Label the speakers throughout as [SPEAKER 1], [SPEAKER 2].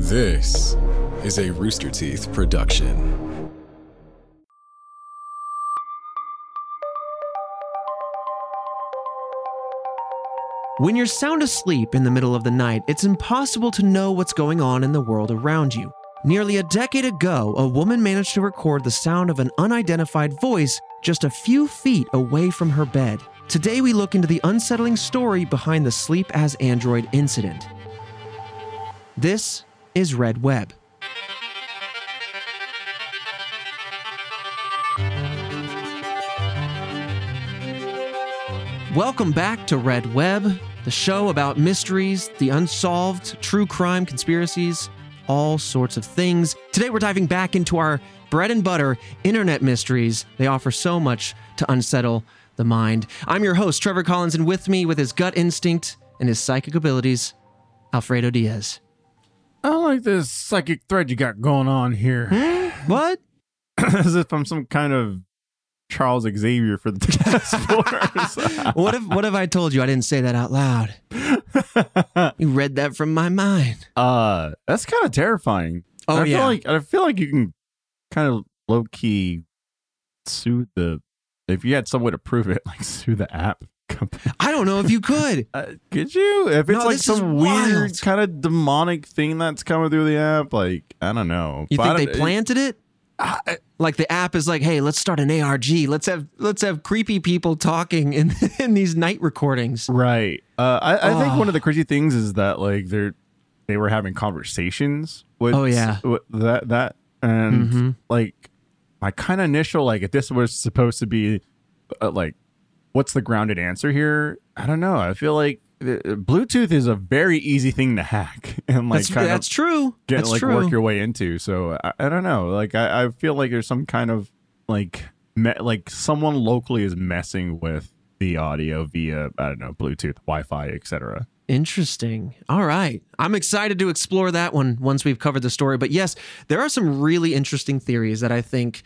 [SPEAKER 1] This is a Rooster Teeth production.
[SPEAKER 2] When you're sound asleep in the middle of the night, it's impossible to know what's going on in the world around you. Nearly a decade ago, a woman managed to record the sound of an unidentified voice just a few feet away from her bed. Today, we look into the unsettling story behind the Sleep as Android incident. This is Red Web. Welcome back to Red Web, the show about mysteries, the unsolved, true crime conspiracies, all sorts of things. Today we're diving back into our bread and butter internet mysteries. They offer so much to unsettle the mind. I'm your host, Trevor Collins, and with me, with his gut instinct and his psychic abilities, Alfredo Diaz.
[SPEAKER 3] I like this psychic thread you got going on here.
[SPEAKER 2] What?
[SPEAKER 3] As if I'm some kind of Charles Xavier for the task force.
[SPEAKER 2] What if what if I told you I didn't say that out loud? You read that from my mind.
[SPEAKER 3] uh, that's kind of terrifying.
[SPEAKER 2] Oh
[SPEAKER 3] I
[SPEAKER 2] yeah.
[SPEAKER 3] Feel like, I feel like you can kind of low key sue the if you had some way to prove it, like sue the app.
[SPEAKER 2] I don't know if you could.
[SPEAKER 3] Uh, could you? If it's
[SPEAKER 2] No,
[SPEAKER 3] like
[SPEAKER 2] this is
[SPEAKER 3] some weird
[SPEAKER 2] wild.
[SPEAKER 3] kind of demonic thing that's coming through the app, like I don't know.
[SPEAKER 2] You
[SPEAKER 3] But
[SPEAKER 2] think they planted it? Like the app is like, hey, let's start an ARG. Let's have let's have creepy people talking in in these night recordings.
[SPEAKER 3] Right. Uh, I, I think one of the crazy things is that like they're they were having conversations with
[SPEAKER 2] Oh, yeah.
[SPEAKER 3] with that that and
[SPEAKER 2] Mhm.
[SPEAKER 3] like my kind of initial like if this was supposed to be uh, like what's the grounded answer here? I don't know. I feel like Bluetooth is a very easy thing to hack and like
[SPEAKER 2] That's,
[SPEAKER 3] kind
[SPEAKER 2] that's
[SPEAKER 3] of
[SPEAKER 2] true.
[SPEAKER 3] get
[SPEAKER 2] that's
[SPEAKER 3] like
[SPEAKER 2] true.
[SPEAKER 3] work your way into. So I, I don't know. Like I, I feel like there's some kind of like me, like someone locally is messing with the audio via I don't know Bluetooth, Wi-Fi, etc.
[SPEAKER 2] Interesting. All right. I'm excited to explore that one once we've covered the story. But yes, there are some really interesting theories that I think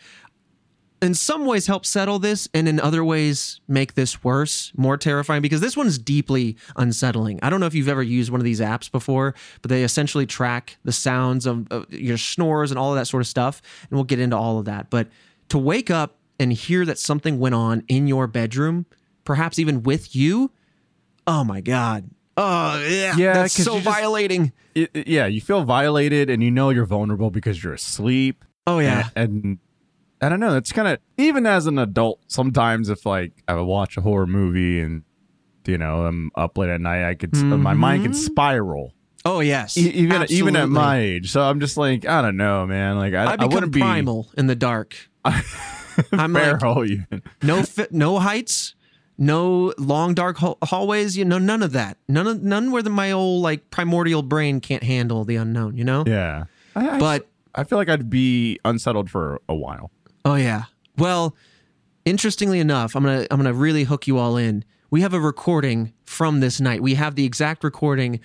[SPEAKER 2] in some ways help settle this and in other ways make this worse, more terrifying because this one's deeply unsettling. I don't know if you've ever used one of these apps before, but they essentially track the sounds of, of your snores and all of that sort of stuff. And we'll get into all of that. But to wake up and hear that something went on in your bedroom, perhaps even with you, oh my God. Oh, yeah.
[SPEAKER 3] Yeah,
[SPEAKER 2] That's so
[SPEAKER 3] just-
[SPEAKER 2] violating.
[SPEAKER 3] It- yeah, you feel violated and you know you're vulnerable because you're asleep.
[SPEAKER 2] Oh, yeah.
[SPEAKER 3] and, and I don't know. It's kind of even as an adult. Sometimes if like I would watch a horror movie and you know I'm up late at night, I could my mind can
[SPEAKER 2] Mhm.
[SPEAKER 3] spiral.
[SPEAKER 2] Oh, yes.
[SPEAKER 3] E- even even at my age. So I'm just like I don't know, man. Like I,
[SPEAKER 2] I
[SPEAKER 3] I,
[SPEAKER 2] become
[SPEAKER 3] wouldn't be
[SPEAKER 2] primal in the dark. I'm like,
[SPEAKER 3] even.
[SPEAKER 2] no fi- no heights no long dark hall- hallways you know none of that none of none where the, my old like primordial brain can't handle the unknown you know
[SPEAKER 3] Yeah, I, I-
[SPEAKER 2] but
[SPEAKER 3] I feel like I'd be unsettled for a while.
[SPEAKER 2] Oh yeah. Well interestingly enough i'm gonna i'm gonna really hook you all in. We have a recording from this night. We have the exact recording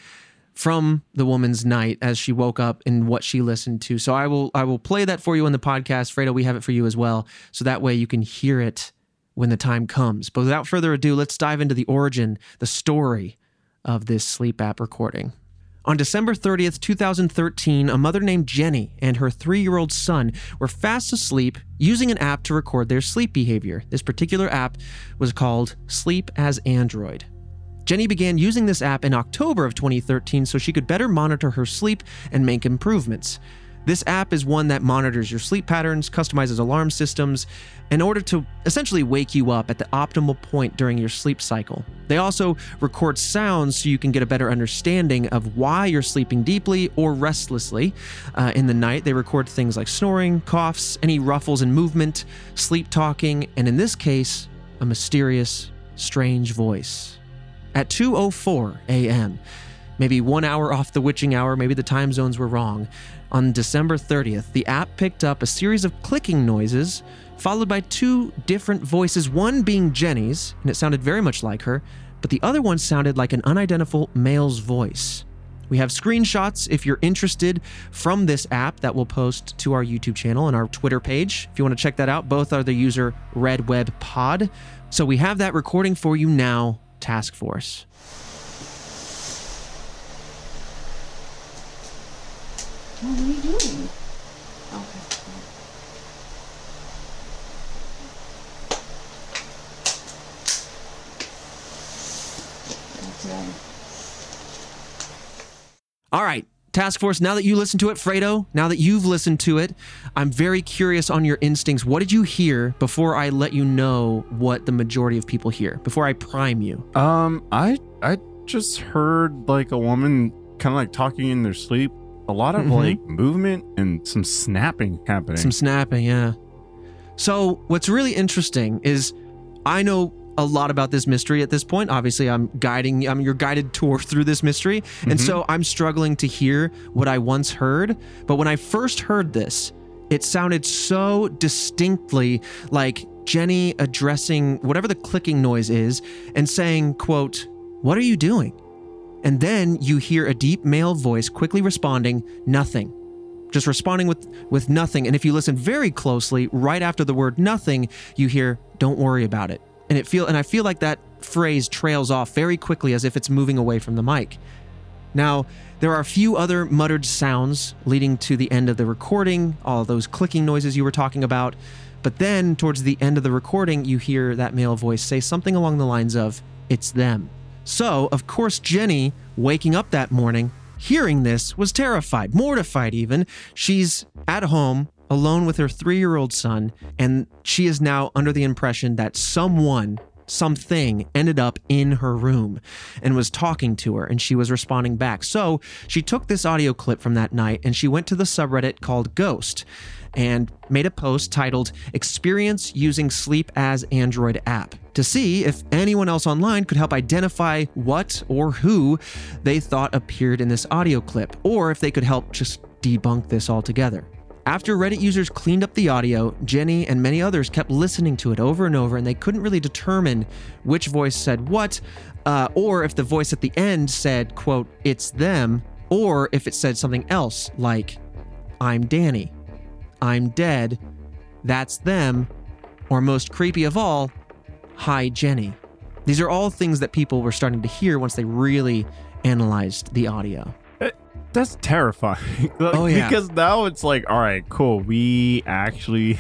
[SPEAKER 2] from the woman's night as she woke up and what she listened to. So i will i will play that for you in the podcast. Fredo we have it for you as well so that way you can hear it when the time comes. But without further ado let's dive into the origin the story of this sleep app recording on December 30th, 2013, a mother named Jenny and her three year old son were fast asleep using an app to record their sleep behavior. This particular app was called Sleep as Android. Jenny began using this app in October of 2013 so she could better monitor her sleep and make improvements. This app is one that monitors your sleep patterns, customizes alarm systems, in order to essentially wake you up at the optimal point during your sleep cycle. They also record sounds so you can get a better understanding of why you're sleeping deeply or restlessly. Uh, in the night, they record things like snoring, coughs, any ruffles in movement, sleep talking, and in this case, a mysterious, strange voice. At 2:04 a.m., maybe 1 hour off the witching hour, maybe the time zones were wrong. On December 30th, the app picked up a series of clicking noises followed by two different voices, one being Jenny's, and it sounded very much like her, but the other one sounded like an unidentifiable male's voice. We have screenshots if you're interested from this app that we'll post to our YouTube channel and our Twitter page. If you want to check that out, both are the user RedWebPod. So we have that recording for you now, Task Force.
[SPEAKER 4] What are you doing? Okay. That's um,
[SPEAKER 2] All right, task force. Now that you listened to it, Fredo. Now that you've listened to it, I'm very curious on your instincts. What did you hear before I let you know what the majority of people hear? Before I prime you.
[SPEAKER 3] Um, I I just heard like a woman kind of like talking in their sleep. A lot of
[SPEAKER 2] Mhm.
[SPEAKER 3] like movement and some snapping happening.
[SPEAKER 2] Some snapping, yeah. So, what's really interesting is I know a lot about this mystery at this point. Obviously, I'm guiding, I'm your guided tour through this mystery. And so I'm struggling to hear what I once heard. But when I first heard this, it sounded so distinctly like Jenny addressing whatever the clicking noise is and saying, quote, What are you doing? And then you hear a deep male voice quickly responding, Nothing. Just responding with with nothing. And if you listen very closely right after the word nothing you hear don't worry about it. And it feel and i feel like that phrase trails off very quickly as if it's moving away from the mic. Now there are a few other muttered sounds leading to the end of the recording all those clicking noises you were talking about. But then towards the end of the recording you hear that male voice say something along the lines of it's them so of course jenny waking up that morning hearing this was terrified, mortified even. She's at home alone with her three year old son, and she is now under the impression that someone, something ended up in her room and was talking to her, and she was responding back. So she took this audio clip from that night and she went to the subreddit called Ghost and made a post titled Experience Using Sleep as Android App to see if anyone else online could help identify what or who they thought appeared in this audio clip, or if they could help just debunk this altogether. After Reddit users cleaned up the audio, Jenny and many others kept listening to it over and over, and they couldn't really determine which voice said what, uh, or if the voice at the end said, quote, it's them, or if it said something else like, I'm Danny, I'm dead, that's them, or most creepy of all, hi Jenny. These are all things that people were starting to hear once they really analyzed the audio.
[SPEAKER 3] That's terrifying. Like,
[SPEAKER 2] Oh, yeah.
[SPEAKER 3] Because now it's like, all right, cool. We actually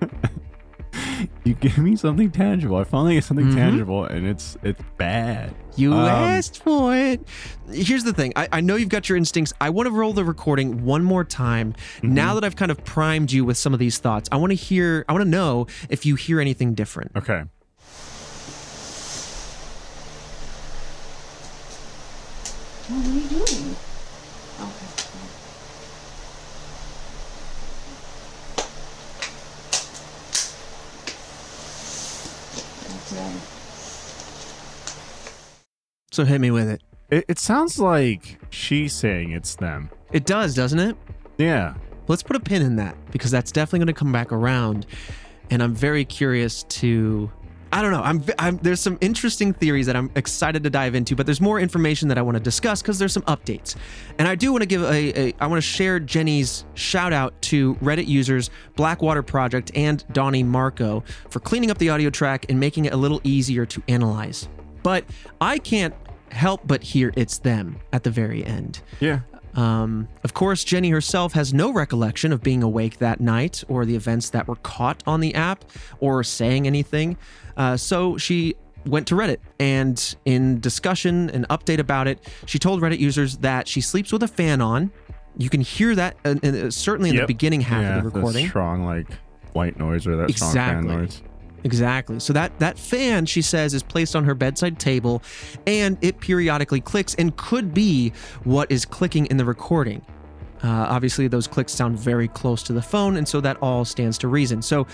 [SPEAKER 3] you give me something tangible. I finally get something
[SPEAKER 2] Mhm.
[SPEAKER 3] tangible and it's it's bad.
[SPEAKER 2] You
[SPEAKER 3] Um,
[SPEAKER 2] asked for it. Here's the thing. I, I know you've got your instincts. I want to roll the recording one more time.
[SPEAKER 3] Mm-hmm.
[SPEAKER 2] Now that I've kind of primed you with some of these thoughts, I want to hear, I want to know if you hear anything different.
[SPEAKER 3] Okay.
[SPEAKER 4] what are you doing? Okay. That's um,
[SPEAKER 2] So hit me with it.
[SPEAKER 3] It, it sounds like she's saying it's them.
[SPEAKER 2] It does, doesn't it?
[SPEAKER 3] Yeah.
[SPEAKER 2] Let's put a pin in that because that's definitely going to come back around. And I'm very curious to. I don't know. I'm, I'm there's some interesting theories that I'm excited to dive into, but there's more information that I want to discuss because there's some updates. And I do want to give a, a I want to share Jenny's shout out to Reddit users Blackwater Project and Donnie Marco for cleaning up the audio track and making it a little easier to analyze. But I can't help but hear it's them at the very end.
[SPEAKER 3] Yeah.
[SPEAKER 2] Um, of course, Jenny herself has no recollection of being awake that night or the events that were caught on the app or saying anything. Uh, so she went to Reddit and, in discussion and update about it, she told Reddit users that she sleeps with a fan on. You can hear that uh, uh, certainly in the beginning half
[SPEAKER 3] yeah,
[SPEAKER 2] of the recording.
[SPEAKER 3] Strong like white noise or that strong fan noise.
[SPEAKER 2] Exactly. So that that fan, she says, is placed on her bedside table, and it periodically clicks and could be what is clicking in the recording. Uh, obviously, those clicks sound very close to the phone, and so that all stands to reason. So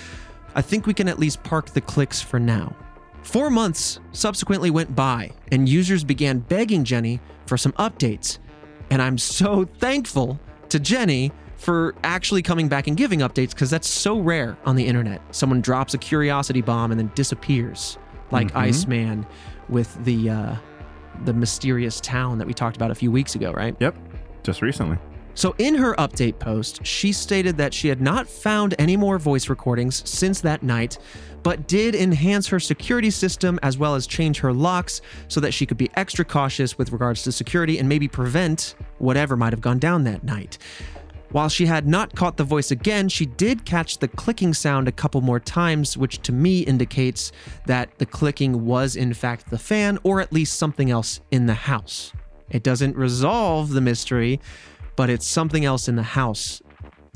[SPEAKER 2] I think we can at least park the clicks for now. Four months subsequently went by, and users began begging Jenny for some updates. And I'm so thankful to Jenny for actually coming back and giving updates because that's so rare on the internet. Someone drops a curiosity bomb and then disappears, like
[SPEAKER 3] Mhm.
[SPEAKER 2] Iceman with the uh, the mysterious town that we talked about a few weeks ago, right?
[SPEAKER 3] Yep. Just recently.
[SPEAKER 2] So, in her update post, she stated that she had not found any more voice recordings since that night, but did enhance her security system as well as change her locks so that she could be extra cautious with regards to security and maybe prevent whatever might have gone down that night. While she had not caught the voice again, she did catch the clicking sound a couple more times, which to me indicates that the clicking was in fact the fan or at least something else in the house. It doesn't resolve the mystery, but it's something else in the house.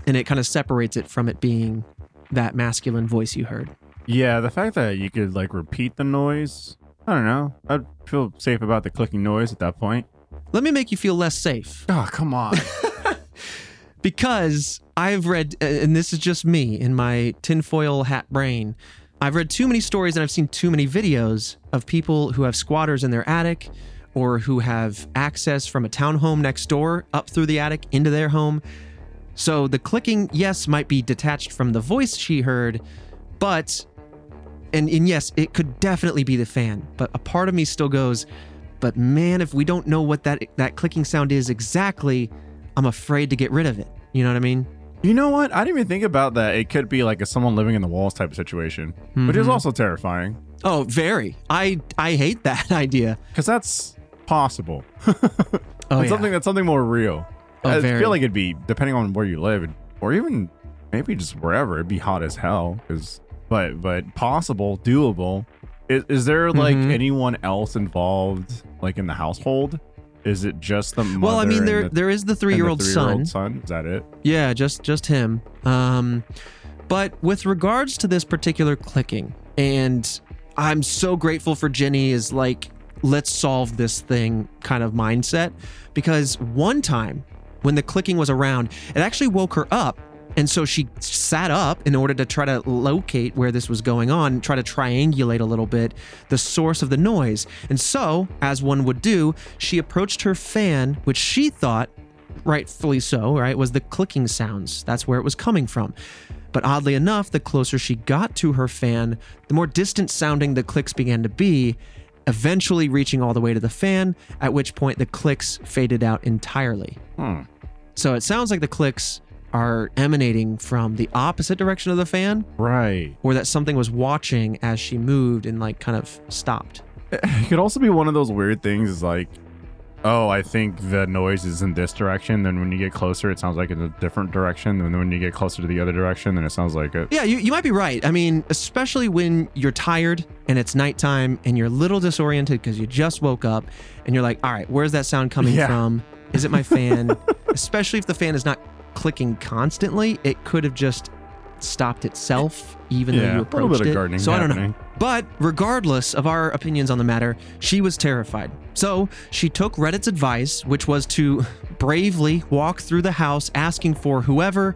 [SPEAKER 2] And it kind of separates it from it being that masculine voice you heard.
[SPEAKER 3] Yeah, the fact that you could like repeat the noise, I don't know. I'd feel safe about the clicking noise at that point.
[SPEAKER 2] Let me make you feel less safe.
[SPEAKER 3] Oh, come on.
[SPEAKER 2] because I've read, and this is just me in my tinfoil hat brain. I've read too many stories and I've seen too many videos of people who have squatters in their attic or who have access from a townhome next door up through the attic into their home. So the clicking, yes, might be detached from the voice she heard, but, and, and yes, it could definitely be the fan. But a part of me still goes, but man, if we don't know what that that clicking sound is exactly, I'm afraid to get rid of it. You know what I mean?
[SPEAKER 3] you know what? I didn't even think about that. It could be like a someone living in the walls type of situation, which is
[SPEAKER 2] Mhm.
[SPEAKER 3] also terrifying
[SPEAKER 2] Oh, very. I I hate that idea.
[SPEAKER 3] because that's possible.
[SPEAKER 2] Oh,
[SPEAKER 3] It's
[SPEAKER 2] yeah.
[SPEAKER 3] something that's something more real.
[SPEAKER 2] Oh,
[SPEAKER 3] I
[SPEAKER 2] very.
[SPEAKER 3] feel like it'd be depending on where you live, or even maybe just wherever. It'd be hot as hell. Cause, but but possible, doable. Is, is there like
[SPEAKER 2] Mhm.
[SPEAKER 3] anyone else involved, like in the household? Is it just the mother?
[SPEAKER 2] well, I mean, there
[SPEAKER 3] the,
[SPEAKER 2] there is the three year old son.
[SPEAKER 3] son. Is that it?
[SPEAKER 2] Yeah, just just him. Um, but with regards to this particular clicking, and I'm so grateful for Jenny is like, let's solve this thing kind of mindset, because one time when the clicking was around, it actually woke her up. And so she sat up in order to try to locate where this was going on, try to triangulate a little bit the source of the noise. And so, as one would do, she approached her fan, which she thought rightfully so, right, was the clicking sounds. That's where it was coming from. But oddly enough, the closer she got to her fan, the more distant sounding the clicks began to be, eventually reaching all the way to the fan, at which point the clicks faded out entirely.
[SPEAKER 3] Hmm.
[SPEAKER 2] So it sounds like the clicks are emanating from the opposite direction of the fan,
[SPEAKER 3] Right.
[SPEAKER 2] or that something was watching as she moved and like kind of stopped.
[SPEAKER 3] It could also be one of those weird things. Is like, oh, I think the noise is in this direction. Then when you get closer, it sounds like in a different direction. And then when you get closer to the other direction, then it sounds like it.
[SPEAKER 2] Yeah, you, you might be right. I mean, especially when you're tired and it's nighttime and you're a little disoriented because you just woke up and you're like, all right, where's that sound coming
[SPEAKER 3] Yeah.
[SPEAKER 2] from? Is it my fan? especially if the fan is not clicking constantly, it could have just stopped itself even though
[SPEAKER 3] Yeah,
[SPEAKER 2] you
[SPEAKER 3] a little
[SPEAKER 2] approached
[SPEAKER 3] bit of
[SPEAKER 2] it.
[SPEAKER 3] gardening
[SPEAKER 2] so I don't know. But regardless of our opinions on the matter, she was terrified. So she took Reddit's advice, which was to bravely walk through the house asking for whoever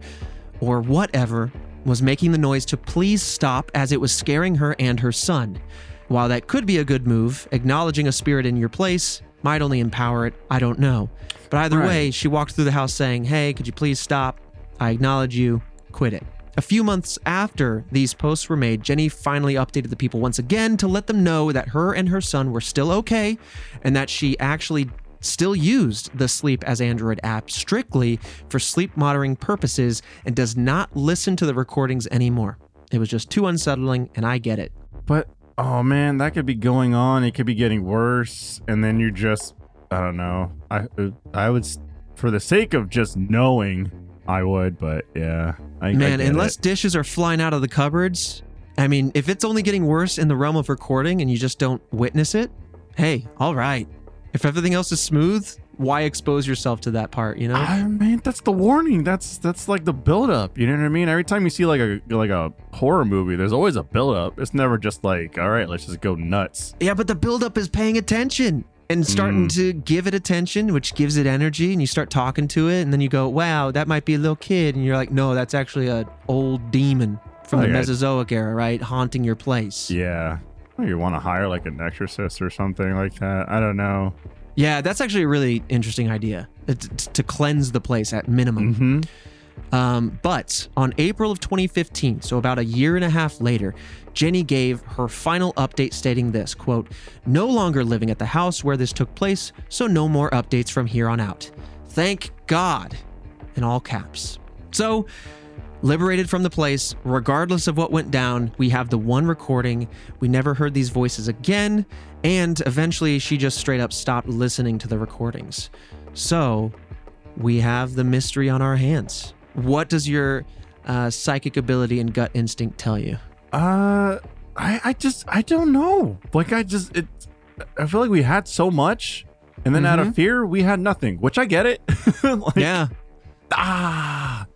[SPEAKER 2] or whatever was making the noise to please stop as it was scaring her and her son. While that could be a good move, acknowledging a spirit in your place might only empower it. I don't know. But either
[SPEAKER 3] Right.
[SPEAKER 2] way, she walked through the house saying, Hey, could you please stop? I acknowledge you. Quit it. A few months after these posts were made, Jenny finally updated the people once again to let them know that her and her son were still okay and that she actually still used the Sleep as Android app strictly for sleep monitoring purposes and does not listen to the recordings anymore. It was just too unsettling, and I get it.
[SPEAKER 3] But oh man, that could be going on. It could be getting worse, and then you just I don't know. I uh, I would for the sake of just knowing, I would. But yeah, I, I
[SPEAKER 2] Man,
[SPEAKER 3] get
[SPEAKER 2] unless
[SPEAKER 3] it.
[SPEAKER 2] dishes are flying out of the cupboards, I mean, if it's only getting worse in the realm of recording and you just don't witness it, hey, all right. If everything else is smooth, why expose yourself to that part, you know?
[SPEAKER 3] I mean, that's the warning. That's that's like the build up. You know what I mean? Every time you see like a like a horror movie, there's always a build up. It's never just like, all right, let's just go nuts.
[SPEAKER 2] Yeah, but the buildup is paying attention and starting
[SPEAKER 3] Mm.
[SPEAKER 2] to give it attention, which gives it energy, and you start talking to it, and then you go, "Wow, that might be a little kid," and you're like, "No, that's actually an old demon from
[SPEAKER 3] Oh,
[SPEAKER 2] the. Mesozoic era, right, haunting your place."
[SPEAKER 3] Yeah. Well, you want to hire like an exorcist or something like that. I don't know.
[SPEAKER 2] Yeah, that's actually a really interesting idea t- to cleanse the place at minimum.
[SPEAKER 3] Mm-hmm.
[SPEAKER 2] Um, but on April of 2015, so about a year and a half later, Jenny gave her final update stating this quote, no longer living at the house where this took place, so no more updates from here on out. Thank God, in all caps. So, liberated from the place, regardless of what went down, we have the one recording. We never heard these voices again, and eventually she just straight up stopped listening to the recordings. So, we have the mystery on our hands. What does your uh, psychic ability and gut instinct tell you?
[SPEAKER 3] Uh, I, I just, I don't know. Like, I just, it, I feel like we had so much, and then out of fear, we had nothing. Which I get it. Like,
[SPEAKER 2] yeah.
[SPEAKER 3] Ah,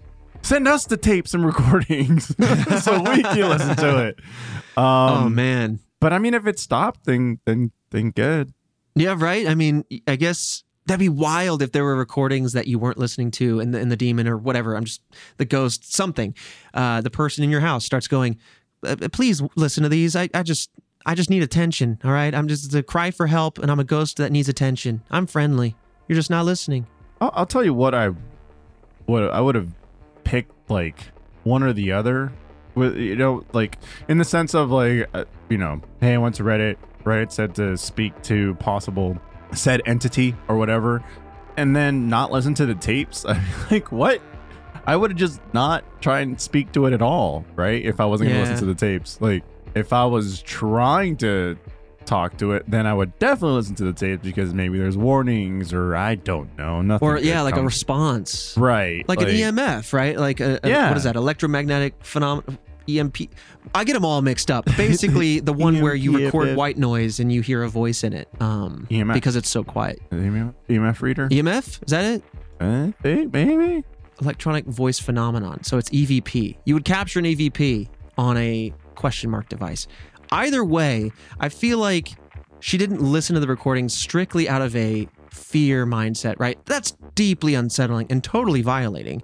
[SPEAKER 3] send us the tapes and recordings so we can listen to it. Um,
[SPEAKER 2] oh man.
[SPEAKER 3] but I mean, if it stopped, then then then good.
[SPEAKER 2] Yeah, right. I mean, I guess that'd be wild if there were recordings that you weren't listening to, and the, and the demon or whatever. I'm just the ghost, something. Uh, the person in your house starts going, "Uh, "Please listen to these. I, I just, I just need attention. All right. I'm just a cry for help, and I'm a ghost that needs attention. I'm friendly. You're just not listening.
[SPEAKER 3] I'll, I'll tell you what I what I would have picked like one or the other. With you know, like in the sense of like uh, you know, hey, I went to Reddit. Reddit said to speak to possible said entity or whatever, and then not listen to the tapes. I'm like, what? I would have just not try and speak to it at all, right? If I wasn't gonna
[SPEAKER 2] Yeah.
[SPEAKER 3] listen to the tapes, like if I was trying to talk to it, then I would definitely listen to the tapes because maybe there's warnings or I don't know, nothing.
[SPEAKER 2] Or yeah, like a response,
[SPEAKER 3] right,
[SPEAKER 2] like, an EMF, right? Like a, a-
[SPEAKER 3] Yeah.
[SPEAKER 2] what is that? Electromagnetic phenomenon. EMP. I get them all mixed up. Basically, the one where you record white noise and you hear a voice in it, um,
[SPEAKER 3] EMF.
[SPEAKER 2] because it's so quiet.
[SPEAKER 3] EMF, reader.
[SPEAKER 2] EMF is that it?
[SPEAKER 3] Uh, maybe.
[SPEAKER 2] electronic voice phenomenon. So it's EVP. You would capture an EVP on a question mark device. Either way, I feel like she didn't listen to the recording strictly out of a fear mindset, right? That's deeply unsettling and totally violating.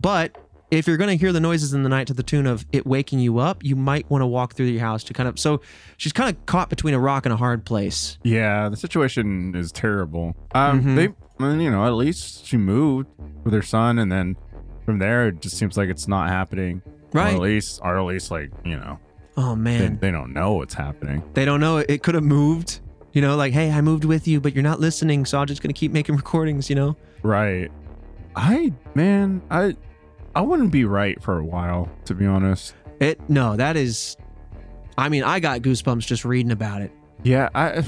[SPEAKER 2] But if you're going to hear the noises in the night to the tune of it waking you up, you might want to walk through your house to kind of. So she's kind of caught between a rock and a hard place.
[SPEAKER 3] Yeah, the situation is terrible. Um,
[SPEAKER 2] Mhm.
[SPEAKER 3] they, I mean, you know, at least she moved with her son, and then from there, it just seems like it's not happening.
[SPEAKER 2] Right.
[SPEAKER 3] Or at least, or at least, like you know,
[SPEAKER 2] Oh,
[SPEAKER 3] they,
[SPEAKER 2] man.
[SPEAKER 3] they don't know what's happening.
[SPEAKER 2] They don't know. It could have moved. You know, like, hey, I moved with you, but you're not listening, so I'm just going to keep making recordings, you know?
[SPEAKER 3] Right. I man, I, I wouldn't be right for a while, to be honest.
[SPEAKER 2] It no, that is I mean, I got goosebumps just reading about it.
[SPEAKER 3] Yeah, I,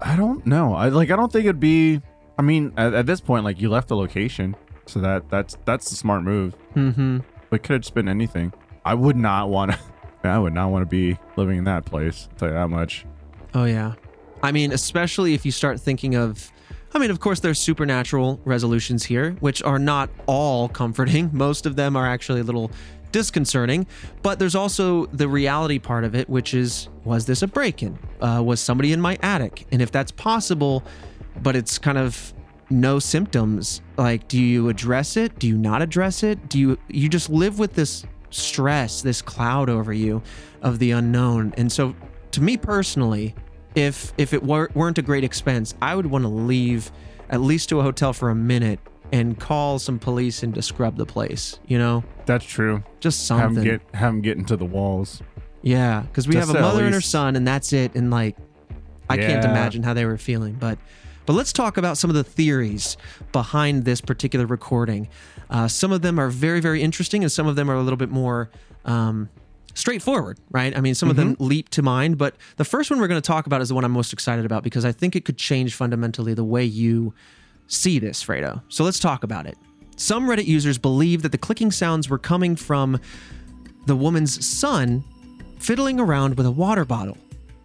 [SPEAKER 3] I don't know. I like. I don't think it'd be. I mean, at, at this point, like you left the location, so that that's that's the smart move.
[SPEAKER 2] Mm-hmm.
[SPEAKER 3] It could have just been anything. I would not want to. I would not want to be living in that place. I'll tell you that much.
[SPEAKER 2] Oh yeah. I mean, especially if you start thinking of I mean, of course there's supernatural resolutions here, which are not all comforting. Most of them are actually a little disconcerting, but there's also the reality part of it, which is was this a break-in? Uh, was somebody in my attic? And if that's possible, but it's kind of no symptoms, like do you address it? Do you not address it? Do you you just live with this stress, this cloud over you of the unknown? And so to me personally, if if it were, weren't a great expense, I would want to leave at least to a hotel for a minute and call some police and to scrub the place. You know,
[SPEAKER 3] That's true.
[SPEAKER 2] just something.
[SPEAKER 3] Have them get have them get into the walls.
[SPEAKER 2] yeah, because we
[SPEAKER 3] Just
[SPEAKER 2] have a
[SPEAKER 3] at
[SPEAKER 2] mother and her son, and that's it. And like, I can't imagine how they were feeling. But but let's talk about some of the theories behind this particular recording. Uh, some of them are very very interesting, and some of them are a little bit more. Um, straightforward, right? I mean, some of them mm-hmm. leap to mind, but the first one we're going to talk about is the one I'm most excited about because I think it could change fundamentally the way you see this, Fredo. So let's talk about it. Some Reddit users believe that the clicking sounds were coming from the woman's son fiddling around with a water bottle.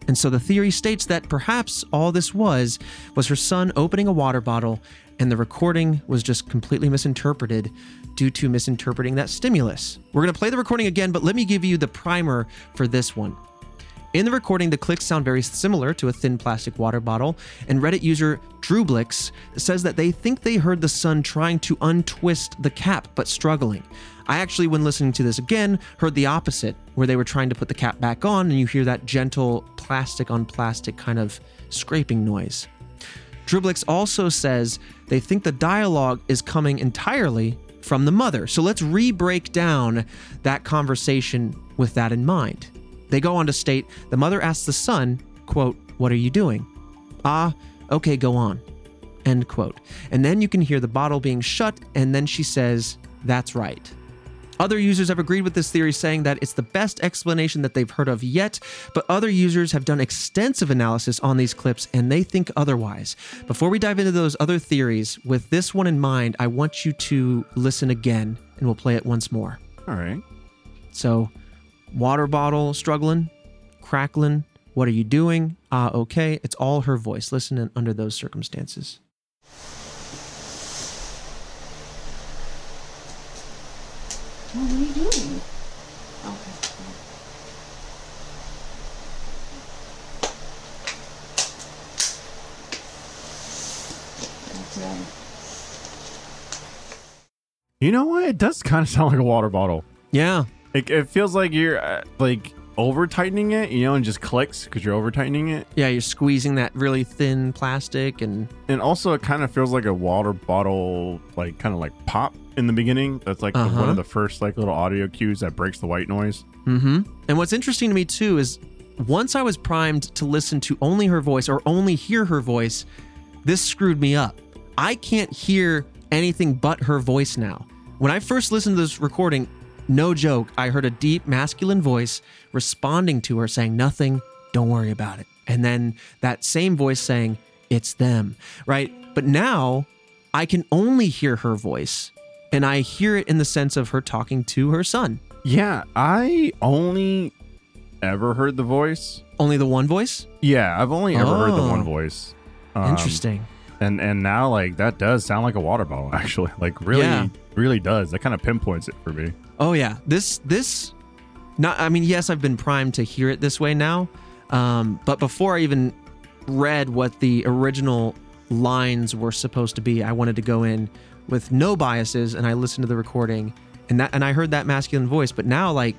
[SPEAKER 2] And so the theory states that perhaps all this was was her son opening a water bottle and the recording was just completely misinterpreted due to misinterpreting that stimulus. We're going to play the recording again, but let me give you the primer for this one. In the recording, the clicks sound very similar to a thin plastic water bottle, and Reddit user Drewblix says that they think they heard the son trying to untwist the cap but struggling. I actually, when listening to this again, heard the opposite, where they were trying to put the cap back on, and you hear that gentle plastic on plastic kind of scraping noise. Drewblix also says they think the dialogue is coming entirely from the mother. So let's re break down that conversation with that in mind. They go on to state the mother asks the son, quote, What are you doing? Ah, okay, go on. End quote. And then you can hear the bottle being shut, and then she says, That's right. Other users have agreed with this theory, saying that it's the best explanation that they've heard of yet, but other users have done extensive analysis on these clips and they think otherwise. Before we dive into those other theories, with this one in mind, I want you to listen again and we'll play it once more.
[SPEAKER 3] All right.
[SPEAKER 2] So, water bottle struggling, crackling, what are you doing? Ah, okay. It's all her voice. Listen under those circumstances.
[SPEAKER 4] What are you doing? Okay. That's um,
[SPEAKER 3] You know what? It does kind of sound like a water bottle.
[SPEAKER 2] Yeah.
[SPEAKER 3] It, it feels like you're uh, like over tightening it, you know, and just clicks because you're over tightening it.
[SPEAKER 2] Yeah, you're squeezing that really thin plastic and
[SPEAKER 3] And also, it kind of feels like a water bottle, like kind of like pop in the beginning. That's like the- one
[SPEAKER 2] Uh-huh.
[SPEAKER 3] of the first like little audio cues that breaks the white noise.
[SPEAKER 2] Mm-hmm. And what's interesting to me too is once I was primed to listen to only her voice or only hear her voice, this screwed me up. I can't hear anything but her voice now. When I first listened to this recording, no joke, I heard a deep masculine voice responding to her saying, Nothing, don't worry about it. And then that same voice saying, It's them, right? But now I can only hear her voice, and I hear it in the sense of her talking to her son.
[SPEAKER 3] Yeah, I only ever heard the voice.
[SPEAKER 2] Only the one voice?
[SPEAKER 3] Yeah, I've only ever heard the
[SPEAKER 2] Oh.
[SPEAKER 3] one voice. Um,
[SPEAKER 2] Interesting.
[SPEAKER 3] And and now like that does sound like a water bottle actually. Like really
[SPEAKER 2] Yeah.
[SPEAKER 3] really does. That kind of pinpoints it for me.
[SPEAKER 2] Oh yeah, this this not. I mean, yes, I've been primed to hear it this way now, um, but before I even read what the original lines were supposed to be, I wanted to go in with no biases, and I listened to the recording, and that and I heard that masculine voice. But now, like,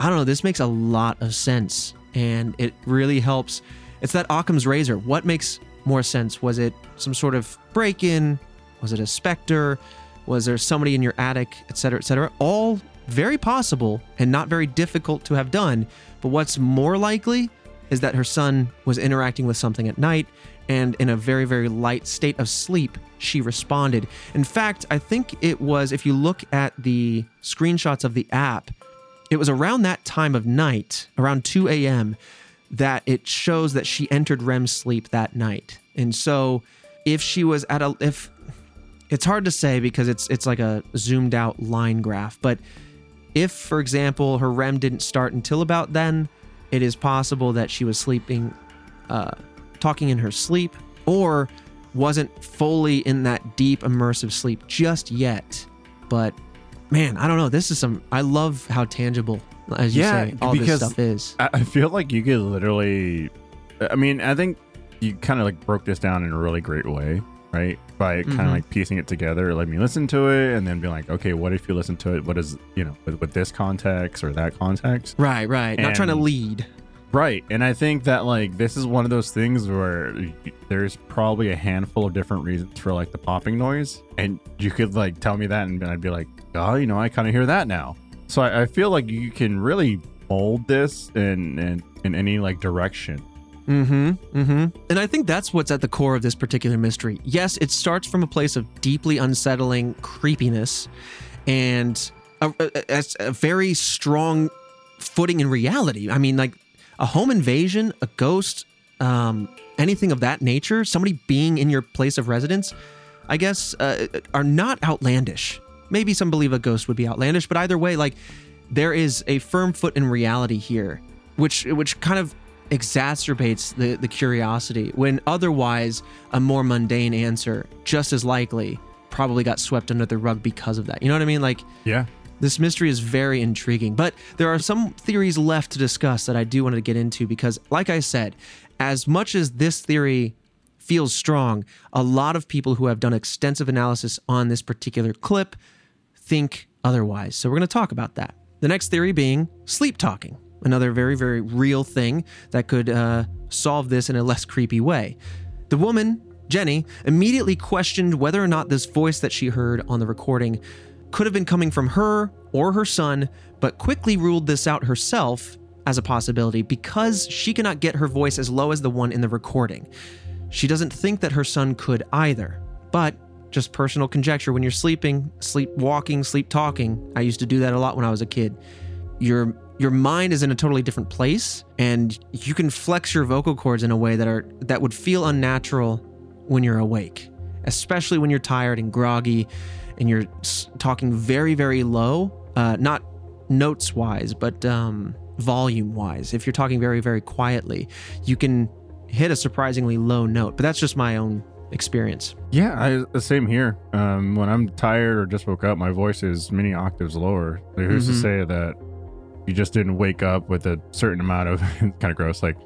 [SPEAKER 2] I don't know, this makes a lot of sense, and it really helps. It's that Occam's razor. What makes more sense? Was it some sort of break-in? Was it a specter? Was there somebody in your attic, et cetera, et cetera? All very possible and not very difficult to have done. But what's more likely is that her son was interacting with something at night and in a very, very light state of sleep, she responded. In fact, I think it was, if you look at the screenshots of the app, it was around that time of night, around 2 a.m., that it shows that she entered REM sleep that night. And so if she was at a, if, it's hard to say because it's it's like a zoomed out line graph but if for example her rem didn't start until about then it is possible that she was sleeping uh, talking in her sleep or wasn't fully in that deep immersive sleep just yet but man i don't know this is some i love how tangible as you
[SPEAKER 3] Yeah,
[SPEAKER 2] say all
[SPEAKER 3] because-
[SPEAKER 2] this stuff is
[SPEAKER 3] I, feel like you could literally I mean, I think you kind of like broke this down in a really great way, right? By kind of
[SPEAKER 2] Mhm.
[SPEAKER 3] like piecing it together, let me listen to it and then be like, okay, what if you listen to it? What is, you know, with, with this context or that context?
[SPEAKER 2] right right not trying to lead
[SPEAKER 3] Right. And I think that like this is one of those things where there's probably a handful of different reasons for like the popping noise. And you could like tell me that and I'd be like, oh, you know, I kind of hear that now. So I, I feel like you can really mold this in, in, in any like direction.
[SPEAKER 2] Mm-hmm. Mm-hmm. And I think that's what's at the core of this particular mystery. Yes, it starts from a place of deeply unsettling creepiness and a, a- a- very strong footing in reality. I mean, like a home invasion, a ghost, um, anything of that nature, somebody being in your place of residence, I guess, uh, are not outlandish. Maybe some believe a ghost would be outlandish, but either way, like there is a firm foot in reality here, which which kind of exacerbates the the curiosity when otherwise a more mundane answer just as likely probably got swept under the rug because of that. You know what I mean? Like
[SPEAKER 3] Yeah.
[SPEAKER 2] this mystery is very intriguing, but there are some theories left to discuss that I do want to get into because, like I said, as much as this theory feels strong, a lot of people who have done extensive analysis on this particular clip think otherwise. So we're going to talk about that. The next theory being sleep talking, another very, very real thing that could uh, solve this in a less creepy way. The woman, Jenny, immediately questioned whether or not this voice that she heard on the recording could have been coming from her or her son, but quickly ruled this out herself as a possibility because she cannot get her voice as low as the one in the recording. She doesn't think that her son could either. But just personal conjecture. When you're sleeping, sleep walking, sleep talking, I used to do that a lot when I was a kid. Your your mind is in a totally different place and you can flex your vocal cords in a way that are that would feel unnatural when you're awake, especially when you're tired and groggy and you're talking very very low, uh, not notes wise, but um, volume wise. If you're talking very very quietly, you can hit a surprisingly low note. But that's just my own experience.
[SPEAKER 3] Yeah, I, the same here. Um, when I'm tired or just woke up, my voice is many octaves lower. Like, who's to
[SPEAKER 2] Mhm.
[SPEAKER 3] say that you just didn't wake up with a certain amount of kind of gross, like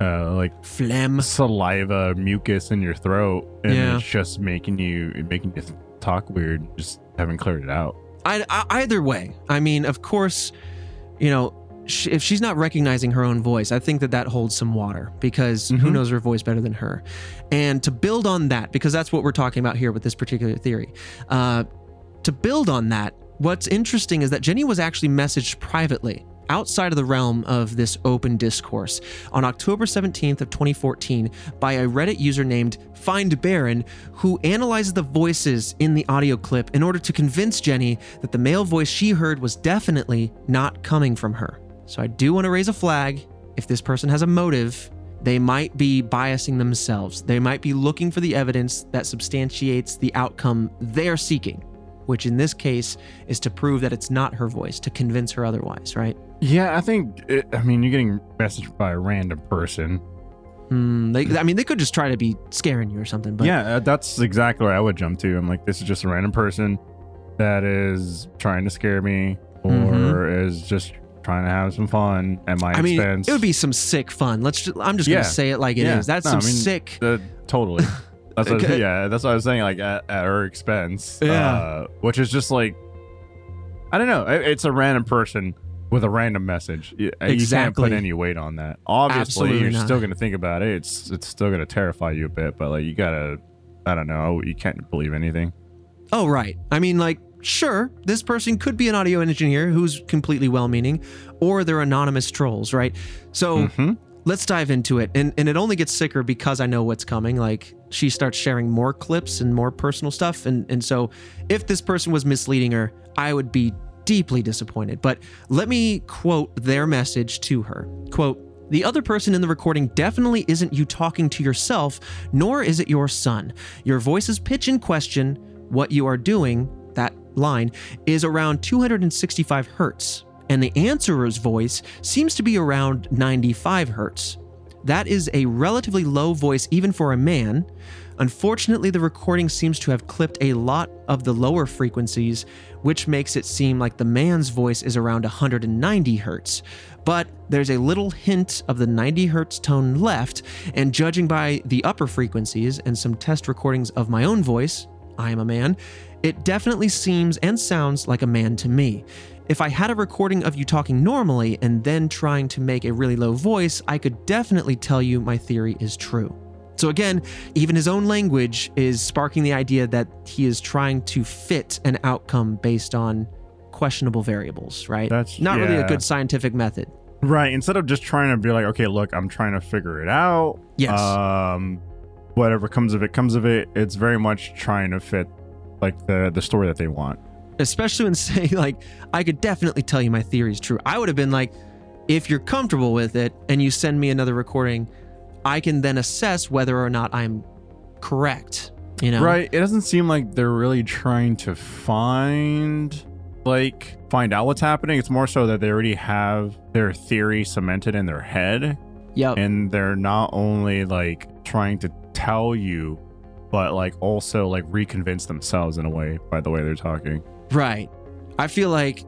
[SPEAKER 3] uh, like
[SPEAKER 2] Phlegm.
[SPEAKER 3] saliva, mucus in your throat, and
[SPEAKER 2] Yeah.
[SPEAKER 3] it's just making you making you talk weird. Just haven't cleared it out.
[SPEAKER 2] I, I, either way, I mean, of course, you know, sh- if she's not recognizing her own voice, I think that that holds some water because who
[SPEAKER 3] Mhm.
[SPEAKER 2] knows her voice better than her? And to build on that, because that's what we're talking about here with this particular theory, uh, to build on that, what's interesting is that Jenny was actually messaged privately outside of the realm of this open discourse on October 17th of 2014 by a Reddit user named Find Baron who analyzes the voices in the audio clip in order to convince Jenny that the male voice she heard was definitely not coming from her. So I do want to raise a flag if this person has a motive they might be biasing themselves. They might be looking for the evidence that substantiates the outcome they're seeking, which in this case is to prove that it's not her voice, to convince her otherwise, right?
[SPEAKER 3] Yeah, I think. It, I mean, you're getting messaged by a random person.
[SPEAKER 2] Hmm, they, I mean, they could just try to be scaring you or something, but
[SPEAKER 3] yeah, uh, that's exactly where I would jump to. I'm like, this is just a random person that is trying to scare me or
[SPEAKER 2] Mhm.
[SPEAKER 3] is just trying to have some fun at my
[SPEAKER 2] I mean,
[SPEAKER 3] expense.
[SPEAKER 2] it would be some sick fun. Let's. Just, I'm just gonna
[SPEAKER 3] Yeah.
[SPEAKER 2] say it like it is.
[SPEAKER 3] Yeah.
[SPEAKER 2] That's
[SPEAKER 3] No,
[SPEAKER 2] some
[SPEAKER 3] I mean,
[SPEAKER 2] sick.
[SPEAKER 3] Uh, totally. That's what,
[SPEAKER 2] Okay.
[SPEAKER 3] yeah, that's what I was saying. Like at, at her expense.
[SPEAKER 2] Yeah.
[SPEAKER 3] Uh, which is just like, I don't know. It- it's a random person with a random message. You, you can't
[SPEAKER 2] Exactly.
[SPEAKER 3] put any weight on that. Obviously,
[SPEAKER 2] Absolutely
[SPEAKER 3] you're
[SPEAKER 2] not.
[SPEAKER 3] still going to think about it. It's it's still going to terrify you a bit. But like, you gotta. I don't know. You can't believe anything.
[SPEAKER 2] Oh, right. I mean, like, sure, this person could be an audio engineer who's completely well meaning, or they're anonymous trolls, right? So
[SPEAKER 3] Mhm.
[SPEAKER 2] let's dive into it. And, and it only gets sicker because I know what's coming. Like, she starts sharing more clips and more personal stuff. And, and so if this person was misleading her, I would be deeply disappointed. But let me quote their message to her. Quote, the other person in the recording definitely isn't you talking to yourself, nor is it your son. Your voice's pitch in question, what you are doing, line, is around 265 hertz, and the answerer's voice seems to be around 95 hertz. That is a relatively low voice even for a man. Unfortunately, the recording seems to have clipped a lot of the lower frequencies, which makes it seem like the man's voice is around 190 hertz. But there's a little hint of the 90 hertz tone left, and judging by the upper frequencies and some test recordings of my own voice, I am a man, it definitely seems and sounds like a man to me. If I had a recording of you talking normally and then trying to make a really low voice, I could definitely tell you my theory is true. So, again, even his own language is sparking the idea that he is trying to fit an outcome based on questionable variables, right?
[SPEAKER 3] That's-
[SPEAKER 2] not really a good scientific method.
[SPEAKER 3] Right. Instead of just trying to be like, okay, look, I'm trying to figure it out.
[SPEAKER 2] Yes.
[SPEAKER 3] Um, whatever comes of it, comes of it. It's very much trying to fit like the the story that they want.
[SPEAKER 2] especially when saying like i could definitely tell you my theory is true i would have been like if you're comfortable with it and you send me another recording i can then assess whether or not i'm correct you know
[SPEAKER 3] Right. It doesn't seem like they're really trying to find like find out what's happening. It's more so that they already have their theory cemented in their head
[SPEAKER 2] yep
[SPEAKER 3] and they're not only like trying to tell you but like also like reconvince themselves in a way by the way they're talking.
[SPEAKER 2] right i feel like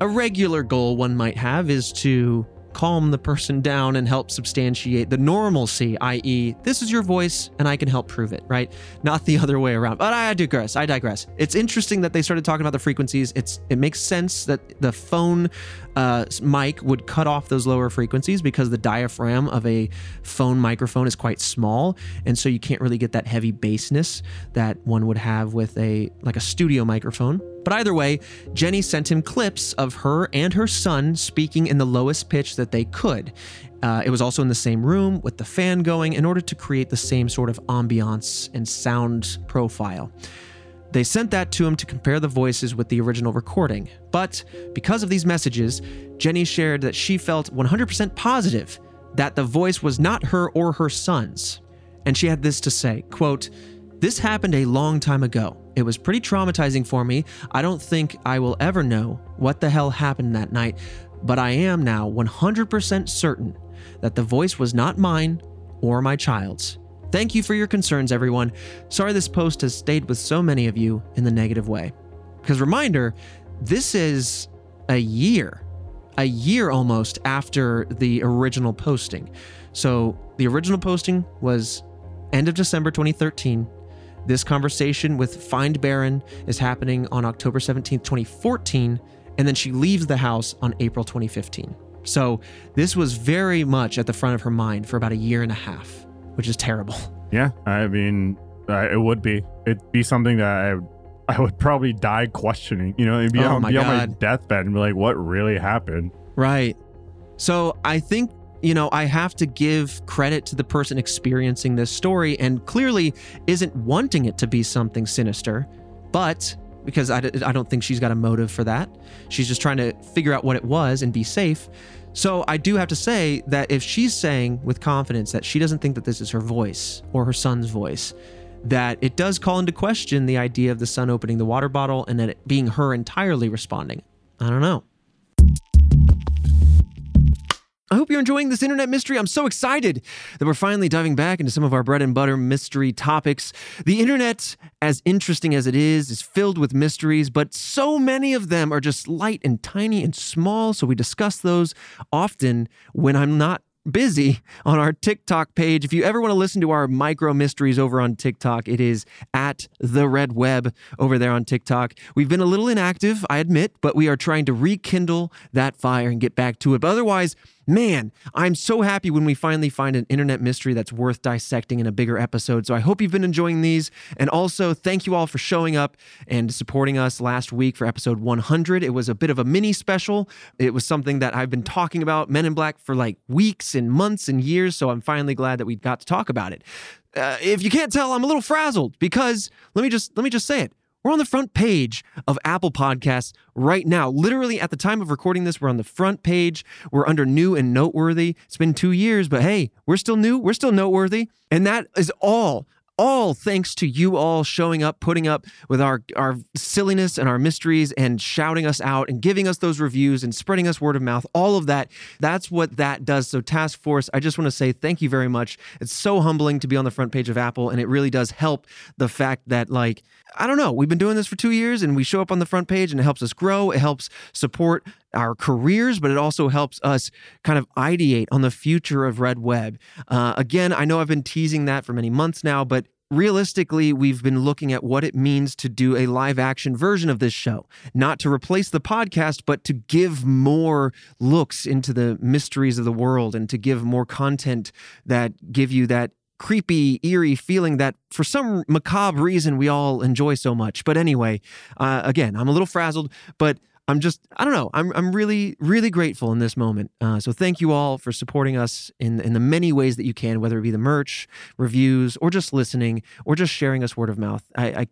[SPEAKER 2] a regular goal one might have is to calm the person down and help substantiate the normalcy, i.e., this is your voice and I can help prove it, right? Not the other way around. But I digress. I digress. It's interesting that they started talking about the frequencies. It's it makes sense that the phone uh, mic would cut off those lower frequencies because the diaphragm of a phone microphone is quite small, and so you can't really get that heavy bassness that one would have with a like a studio microphone. But either way, Jenny sent him clips of her and her son speaking in the lowest pitch that they could. Uh, it was also in the same room with the fan going in order to create the same sort of ambiance and sound profile. They sent that to him to compare the voices with the original recording. But because of these messages, Jenny shared that she felt 100% positive that the voice was not her or her son's. And she had this to say, quote, "This happened a long time ago. It was pretty traumatizing for me. I don't think I will ever know what the hell happened that night, but I am now 100% certain that the voice was not mine or my child's. Thank you for your concerns, everyone. Sorry this post has stayed with so many of you in the negative way. Because, reminder, this is a year, a year almost after the original posting. So, the original posting was end of December 2013. This conversation with Find Baron is happening on October 17th, 2014, and then she leaves the house on April 2015. So, this was very much at the front of her mind for about a year and a half which is terrible.
[SPEAKER 3] Yeah, I mean, it would be. It'd be something that I, I would probably die questioning. You know, it'd be,
[SPEAKER 2] Oh
[SPEAKER 3] on,
[SPEAKER 2] my
[SPEAKER 3] be on my deathbed and be like, what really happened?
[SPEAKER 2] Right. So I think, you know, I have to give credit to the person experiencing this story and clearly isn't wanting it to be something sinister, but because I, I don't think she's got a motive for that. She's just trying to figure out what it was and be safe. So I do have to say that if she's saying with confidence that she doesn't think that this is her voice or her son's voice, that it does call into question the idea of the son opening the water bottle and that it being her entirely responding. I don't know. I hope you're enjoying this internet mystery. I'm so excited that we're finally diving back into some of our bread and butter mystery topics. The internet, as interesting as it is, is filled with mysteries, but so many of them are just light and tiny and small. So we discuss those often when I'm not busy on our TikTok page. If you ever want to listen to our micro mysteries over on TikTok, it is at the Red Web over there on TikTok. We've been a little inactive, I admit, but we are trying to rekindle that fire and get back to it. But otherwise, man, I'm so happy when we finally find an internet mystery that's worth dissecting in a bigger episode. So I hope you've been enjoying these. And also, thank you all for showing up and supporting us last week for episode 100. It was a bit of a mini special. It was something that I've been talking about Men in Black for like weeks and months and years. So I'm finally glad that we got to talk about it. Uh, if you can't tell, I'm a little frazzled because let me just let me just say it. We're on the front page of Apple Podcasts right now. Literally at the time of recording this, we're on the front page. We're under new and noteworthy. It's been two years, but hey, we're still new. We're still noteworthy. And that is all all thanks to you all showing up, putting up with our our silliness and our mysteries and shouting us out and giving us those reviews and spreading us word of mouth. All of that. That's what that does. So Task Force, I just want to say thank you very much. It's so humbling to be on the front page of Apple and it really does help the fact that like I don't know, we've been doing this for 2 years and we show up on the front page and it helps us grow, it helps support our careers, but it also helps us kind of ideate on the future of Red Web. Uh, again, I know I've been teasing that for many months now, but realistically, we've been looking at what it means to do a live action version of this show, not to replace the podcast, but to give more looks into the mysteries of the world and to give more content that give you that creepy, eerie feeling that for some macabre reason we all enjoy so much. But anyway, uh, again, I'm a little frazzled, but I'm just, I don't know. I'm, I'm really, really grateful in this moment. Uh, so thank you all for supporting us in, in the many ways that you can, whether it be the merch, reviews, or just listening, or just sharing us word of mouth. I, I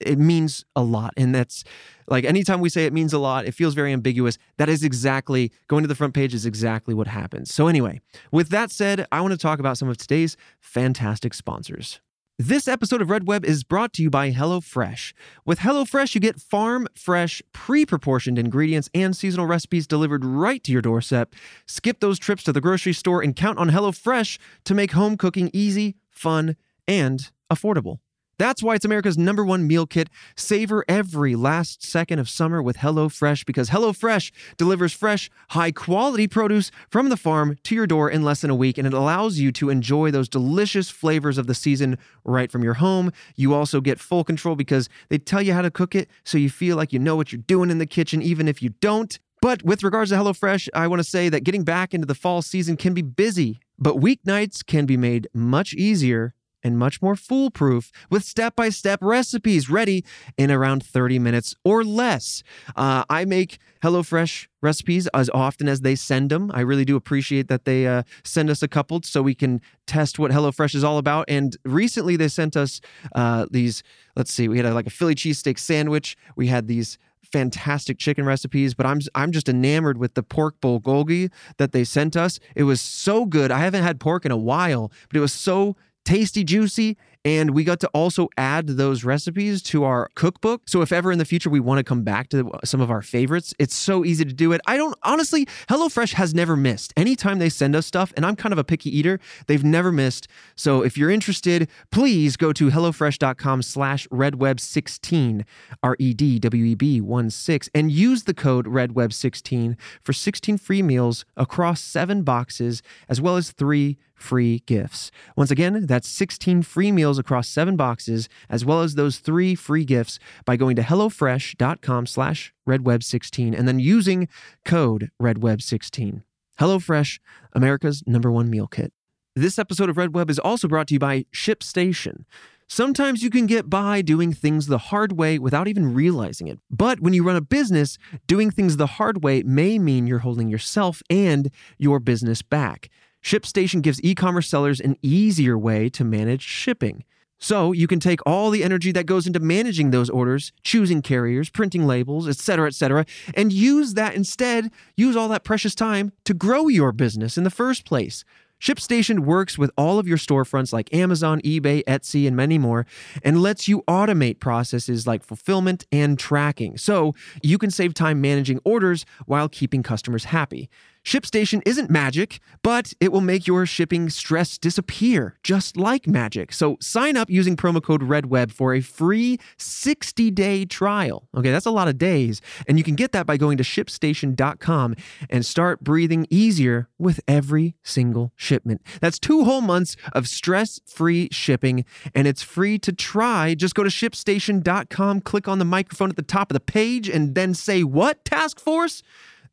[SPEAKER 2] it means a lot, and that's like anytime we say it means a lot, it feels very ambiguous. That is exactly going to the front page is exactly what happens. So anyway, with that said, I want to talk about some of today's fantastic sponsors. This episode of Red Web is brought to you by HelloFresh. With HelloFresh, you get farm fresh, pre proportioned ingredients and seasonal recipes delivered right to your doorstep. Skip those trips to the grocery store and count on HelloFresh to make home cooking easy, fun, and affordable. That's why it's America's number one meal kit. Savor every last second of summer with HelloFresh because HelloFresh delivers fresh, high quality produce from the farm to your door in less than a week, and it allows you to enjoy those delicious flavors of the season right from your home. You also get full control because they tell you how to cook it so you feel like you know what you're doing in the kitchen, even if you don't. But with regards to HelloFresh, I want to say that getting back into the fall season can be busy, but weeknights can be made much easier and much more foolproof with step by step recipes ready in around 30 minutes or less. Uh, I make HelloFresh recipes as often as they send them. I really do appreciate that they uh, send us a couple so we can test what HelloFresh is all about. And recently they sent us uh, these, let's see, we had a, like a Philly cheesesteak sandwich. We had these fantastic chicken recipes, but I'm I'm just enamored with the pork bulgogi that they sent us. It was so good. I haven't had pork in a while, but it was so tasty, juicy, and we got to also add those recipes to our cookbook. So if ever in the future we want to come back to some of our favorites, it's so easy to do it. I don't honestly, HelloFresh has never missed. Anytime they send us stuff, and I'm kind of a picky eater, they've never missed. So if you're interested, please go to HelloFresh.com slash RedWeb16, R-E-D-W-E-B 1 6, and use the code RedWeb16 for 16 free meals across seven boxes, as well as three free gifts. Once again, that's 16 free meals across seven boxes, as well as those three free gifts by going to HelloFresh.com slash RedWeb16 and then using code RedWeb16. HelloFresh, America's number one meal kit. This episode of Red Web is also brought to you by ShipStation. Sometimes you can get by doing things the hard way without even realizing it. But when you run a business, doing things the hard way may mean you're holding yourself and your business back. ShipStation gives e commerce sellers an easier way to manage shipping. So you can take all the energy that goes into managing those orders, choosing carriers, printing labels, etc., etc., and use that instead, use all that precious time to grow your business in the first place. ShipStation works with all of your storefronts like Amazon, eBay, Etsy, and many more, and lets you automate processes like fulfillment and tracking. So you can save time managing orders while keeping customers happy. ShipStation isn't magic, but it will make your shipping stress disappear, just like magic. So sign up using promo code REDWEB for a free 60 day trial. Okay, that's a lot of days. And you can get that by going to shipstation.com and start breathing easier with every single shipment. That's two whole months of stress free shipping, and it's free to try. Just go to shipstation.com, click on the microphone at the top of the page, and then say, What, task force?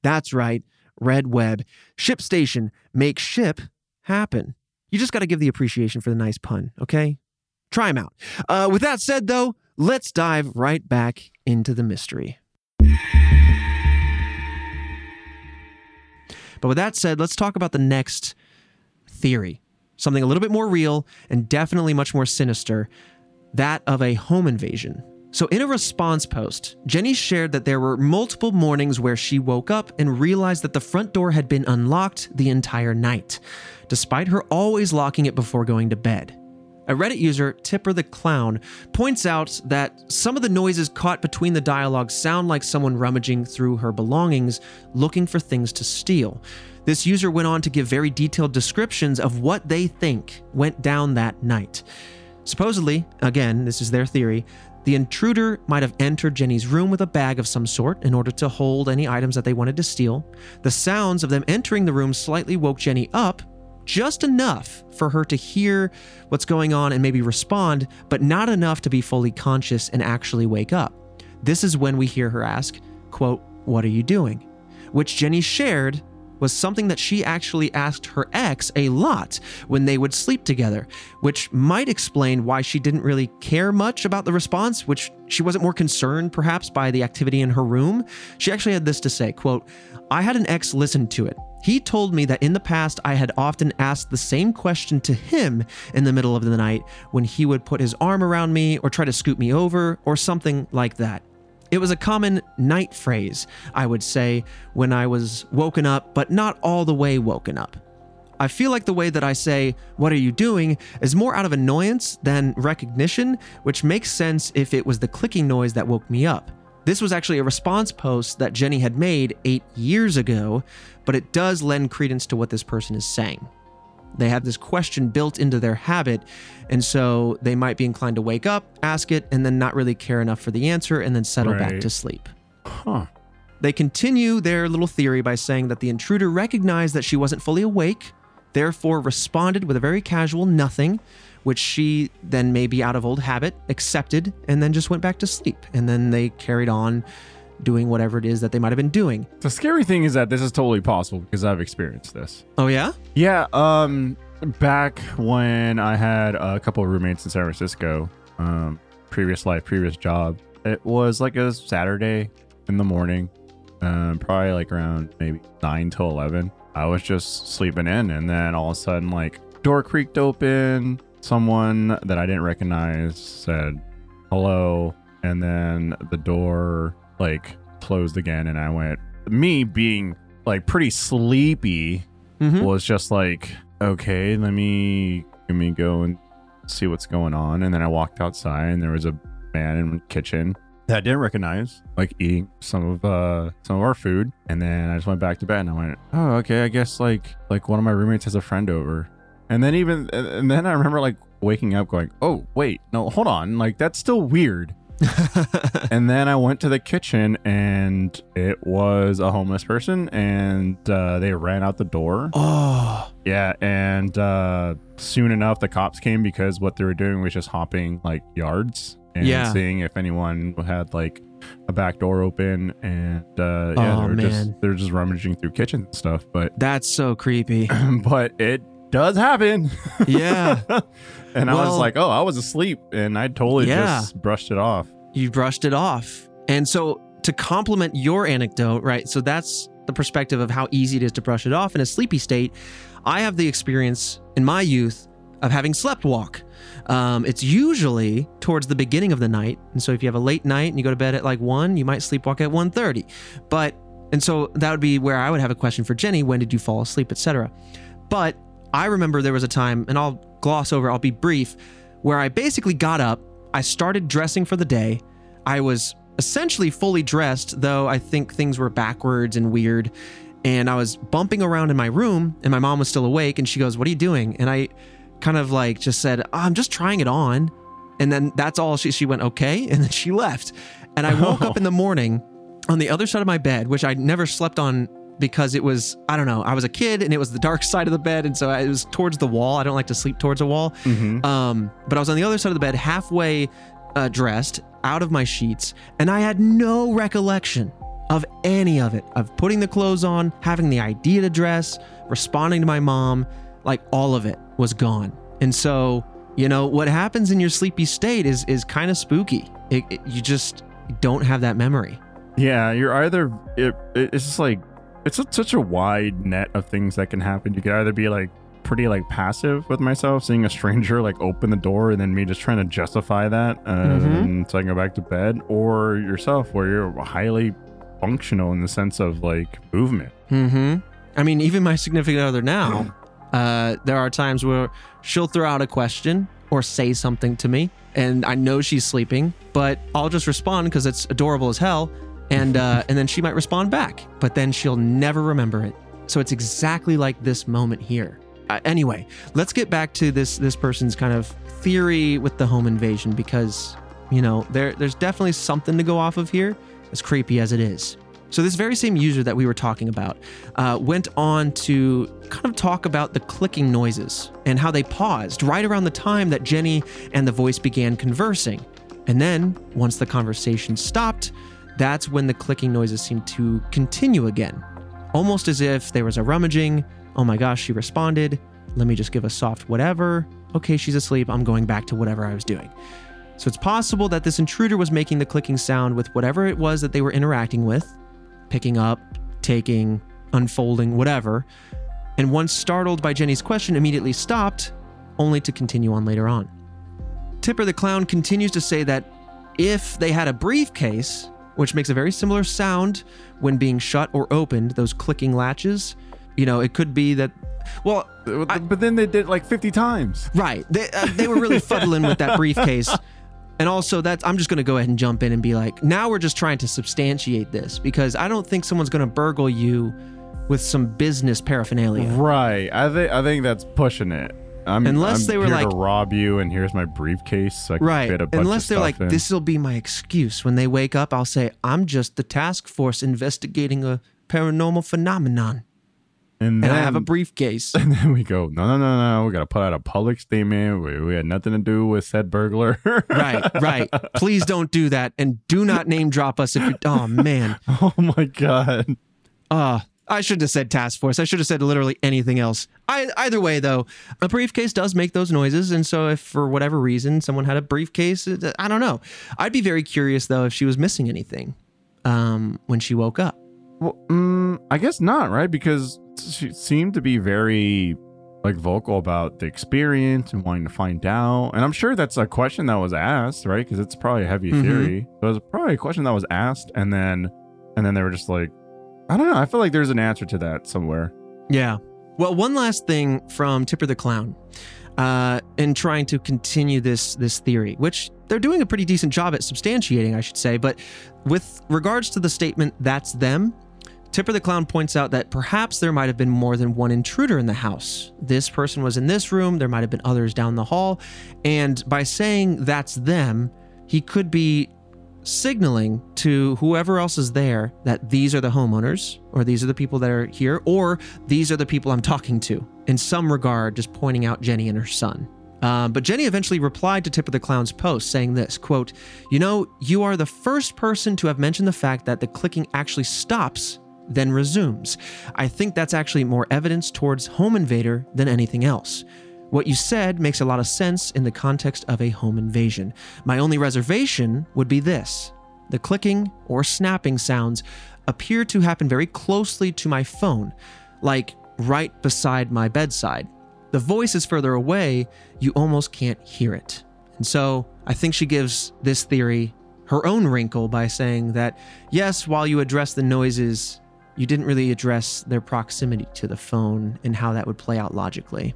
[SPEAKER 2] That's right. Red Web. ShipStation. Make ship happen. You just got to give the appreciation for the nice pun, okay? Try them out. Uh, with that said, though, let's dive right back into the mystery. But with that said, let's talk about the next theory. Something a little bit more real and definitely much more sinister that of a home invasion. So, in a response post, Jenny shared that there were multiple mornings where she woke up and realized that the front door had been unlocked the entire night, despite her always locking it before going to bed. A Reddit user, Tipper the Clown, points out that some of the noises caught between the dialogue sound like someone rummaging through her belongings looking for things to steal. This user went on to give very detailed descriptions of what they think went down that night. Supposedly, again, this is their theory, the intruder might have entered Jenny's room with a bag of some sort in order to hold any items that they wanted to steal. The sounds of them entering the room slightly woke Jenny up, just enough for her to hear what's going on and maybe respond, but not enough to be fully conscious and actually wake up. This is when we hear her ask, quote, "What are you doing?" which Jenny shared was something that she actually asked her ex a lot when they would sleep together, which might explain why she didn't really care much about the response, which she wasn't more concerned perhaps by the activity in her room. She actually had this to say, quote, I had an ex listen to it. He told me that in the past I had often asked the same question to him in the middle of the night when he would put his arm around me or try to scoot me over or something like that. It was a common night phrase, I would say, when I was woken up, but not all the way woken up. I feel like the way that I say, What are you doing? is more out of annoyance than recognition, which makes sense if it was the clicking noise that woke me up. This was actually a response post that Jenny had made eight years ago, but it does lend credence to what this person is saying. They have this question built into their habit, and so they might be inclined to wake up, ask it, and then not really care enough for the answer and then settle back to sleep.
[SPEAKER 3] Huh.
[SPEAKER 2] They continue their little theory by saying that the intruder recognized that she wasn't fully awake, therefore responded with a very casual nothing, which she then maybe out of old habit accepted and then just went back to sleep. And then they carried on doing whatever it is that they might have been doing.
[SPEAKER 3] The scary thing is that this is totally possible because I've experienced this.
[SPEAKER 2] Oh, yeah?
[SPEAKER 3] Yeah, um back when I had a couple of roommates in San Francisco, um, previous life, previous job, it was like a Saturday in the morning, um, probably like around maybe nine to eleven. I was just sleeping in, and then all of a sudden, like door creaked open. Someone that I didn't recognize said hello, and then the door like closed again, and I went. Me being like pretty sleepy
[SPEAKER 2] Mhm.
[SPEAKER 3] was just like, okay, let me let me go and see what's going on. And then I walked outside, and there was a man in the kitchen that I didn't recognize, like eating some of uh some of our food. And then I just went back to bed, and I went, oh, okay, I guess like like one of my roommates has a friend over. And then even and then I remember like waking up, going, oh wait, no, hold on, like that's still weird. and then I went to the kitchen and it was a homeless person and uh, they ran out the door.
[SPEAKER 2] oh,
[SPEAKER 3] Yeah, and uh, soon enough the cops came because what they were doing was just hopping like yards and
[SPEAKER 2] Yeah.
[SPEAKER 3] seeing if anyone had like a back door open and uh, yeah,
[SPEAKER 2] Oh,
[SPEAKER 3] they were
[SPEAKER 2] man.
[SPEAKER 3] just they're just rummaging through kitchen stuff. But
[SPEAKER 2] that's so creepy.
[SPEAKER 3] but it does happen.
[SPEAKER 2] Yeah.
[SPEAKER 3] and I was like, oh, I was asleep and I totally
[SPEAKER 2] Yeah.
[SPEAKER 3] just brushed it off.
[SPEAKER 2] you brushed it off. And so to complement your anecdote, right? So that's the perspective of how easy it is to brush it off in a sleepy state. I have the experience in my youth of having slept walk. Um, it's usually towards the beginning of the night, and so if you have a late night and you go to bed at like one, you might sleepwalk at 1.30. But and so that would be where I would have a question for Jenny: When did you fall asleep, etc. But I remember there was a time, and I'll gloss over. I'll be brief, where I basically got up. I started dressing for the day. I was essentially fully dressed, though I think things were backwards and weird. And I was bumping around in my room, and my mom was still awake, and she goes, What are you doing? And I kind of like just said, oh, I'm just trying it on. And then that's all she she went, okay. And then she left. And I woke up oh. in the morning on the other side of my bed, which I never slept on because it was, I don't know, I was a kid and it was the dark side of the bed. And so I- it was towards the wall. I don't like to sleep towards a wall. Um, but I was on the other side of the bed, halfway uh, dressed, out of my sheets, and I had no recollection of any of it of putting the clothes on, having the idea to dress, responding to my mom, like all of it was gone. And so, you know, what happens in your sleepy state is is kind of spooky. It, it- you just don't have that memory.
[SPEAKER 3] Yeah, you're either it, it's just like it's such a wide net of things that can happen. You could either be like pretty like passive with myself, seeing a stranger like open the door, and then me just trying to justify that um, so I can go back to bed, or yourself where you're highly functional in the sense of like movement.
[SPEAKER 2] Mm-hmm. I mean, even my significant other now, uh, there are times where she'll throw out a question or say something to me, and I know she's sleeping, but I'll just respond because it's adorable as hell, and uh, and then she might respond back, but then she'll never remember it. So it's exactly like this moment here. Uh, anyway, let's get back to this this person's kind of theory with the home invasion because you know there there's definitely something to go off of here, as creepy as it is. So this very same user that we were talking about uh, went on to kind of talk about the clicking noises and how they paused right around the time that Jenny and the voice began conversing. And then, once the conversation stopped, that's when the clicking noises seemed to continue again. Almost as if there was a rummaging. Oh my gosh, she responded. Let me just give a soft whatever. Okay, she's asleep. I'm going back to whatever I was doing. So it's possible that this intruder was making the clicking sound with whatever it was that they were interacting with, picking up, taking, unfolding, whatever. And once startled by Jenny's question, immediately stopped, only to continue on later on. Tipper the Clown continues to say that if they had a briefcase, which makes a very similar sound when being shut or opened, those clicking latches, you know, it could be that, well,
[SPEAKER 3] but then they did it like 50 times.
[SPEAKER 2] Right. They, uh, they were really fuddling with that briefcase. And also, that I'm just going to go ahead and jump in and be like, now we're just trying to substantiate this because I don't think someone's going to burgle you with some business paraphernalia.
[SPEAKER 3] Right. I think I think that's pushing it. I'm,
[SPEAKER 2] Unless
[SPEAKER 3] I'm
[SPEAKER 2] they were like-
[SPEAKER 3] to rob you, and here's my briefcase. So
[SPEAKER 2] Right.
[SPEAKER 3] fit a bunch
[SPEAKER 2] Unless they're like,
[SPEAKER 3] in.
[SPEAKER 2] this will be my excuse. When they wake up, I'll say, I'm just the task force investigating a paranormal phenomenon.
[SPEAKER 3] and
[SPEAKER 2] And I have a briefcase.
[SPEAKER 3] And then we go, no, no, no, no. We got to put out a public statement. We, we had nothing to do with said burglar.
[SPEAKER 2] right, right. Please don't do that. And do not name drop us if you, oh man.
[SPEAKER 3] oh my God.
[SPEAKER 2] Uh, I shouldn't have said task force. I should have said literally anything else. I, either way, though, a briefcase does make those noises. And so, if for whatever reason someone had a briefcase, uh, I don't know. I'd be very curious, though, if she was missing anything um, when she woke up.
[SPEAKER 3] Well, mm, I guess not, right? Because she seemed to be very like vocal about the experience and wanting to find out. And I'm sure that's a question that was asked, right? Because it's probably a heavy
[SPEAKER 2] Mhm.
[SPEAKER 3] theory. So it was probably a question that was asked, and then and then they were just like, I don't know. I feel like there's an answer to that somewhere.
[SPEAKER 2] Yeah. Well, one last thing from Tipper the Clown, uh, in trying to continue this this theory, which they're doing a pretty decent job at substantiating, I should say. But with regards to the statement "that's them," Tipper the Clown points out that perhaps there might have been more than one intruder in the house. This person was in this room. There might have been others down the hall, and by saying "that's them," he could be signaling to whoever else is there that these are the homeowners or these are the people that are here or these are the people I'm talking to. In some regard, just pointing out Jenny and her son. Um, but Jenny eventually replied to Tipper the Clown's post saying this quote, You know, you are the first person to have mentioned the fact that the clicking actually stops, then resumes. I think that's actually more evidence towards home invader than anything else. What you said makes a lot of sense in the context of a home invasion. My only reservation would be this the clicking or snapping sounds appear to happen very closely to my phone, like right beside my bedside. The voice is further away, you almost can't hear it. And so I think she gives this theory her own wrinkle by saying that, yes, while you address the noises, you didn't really address their proximity to the phone and how that would play out logically.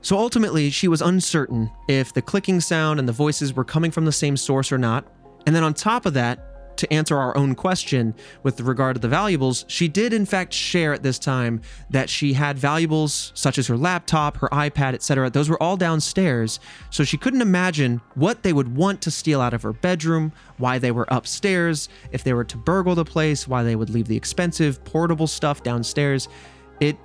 [SPEAKER 2] So ultimately, she was uncertain if the clicking sound and the voices were coming from the same source or not. And then on top of that, to answer our own question with regard to the valuables, she did in fact share at this time that she had valuables such as her laptop, her iPad, etc. Those were all downstairs, so she couldn't imagine what they would want to steal out of her bedroom, why they were upstairs, if they were to burgle the place, why they would leave the expensive portable stuff downstairs. It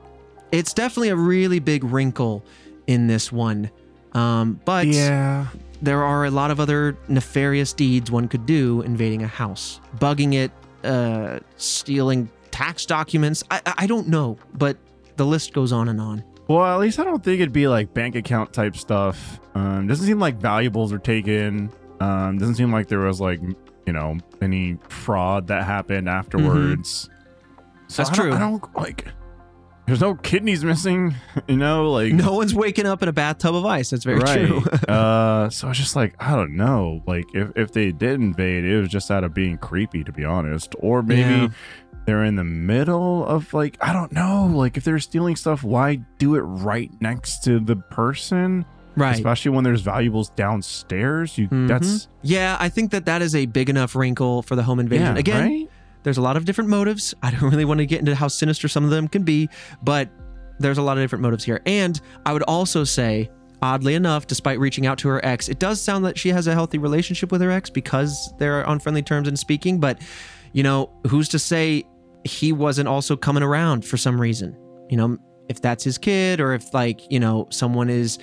[SPEAKER 2] it's definitely a really big wrinkle in this one. Um, but
[SPEAKER 3] Yeah.
[SPEAKER 2] there are a lot of other nefarious deeds one could do invading a house, bugging it, uh, stealing tax documents. I, I- don't know, but the list goes on and on.
[SPEAKER 3] Well, at least I don't think it'd be like bank account type stuff. Um, doesn't seem like valuables were taken. Um, doesn't seem like there was like you know any fraud that happened afterwards. So
[SPEAKER 2] That's
[SPEAKER 3] I
[SPEAKER 2] true.
[SPEAKER 3] I don't like. There's no kidneys missing. You know, like
[SPEAKER 2] No one's waking up in a bathtub of ice. That's very
[SPEAKER 3] right.
[SPEAKER 2] true.
[SPEAKER 3] uh, so it's just like I don't know. Like if if they did invade, it was just out of being creepy, to be honest, or maybe.
[SPEAKER 2] Yeah.
[SPEAKER 3] They're in the middle of like I don't know, like if they're stealing stuff, why do it right next to the person?
[SPEAKER 2] right.
[SPEAKER 3] especially when there's valuables downstairs. You
[SPEAKER 2] Mhm.
[SPEAKER 3] that's
[SPEAKER 2] Yeah, I think that that is a big enough wrinkle for the home invasion.
[SPEAKER 3] yeah,
[SPEAKER 2] Again,
[SPEAKER 3] right?
[SPEAKER 2] There's a lot of different motives. I don't really want to get into how sinister some of them can be, but there's a lot of different motives here. And I would also say, oddly enough, despite reaching out to her ex, it does sound that she has a healthy relationship with her ex because they're on friendly terms and speaking. But, you know, who's to say he wasn't also coming around for some reason? You know, if that's his kid or if, like, you know, someone is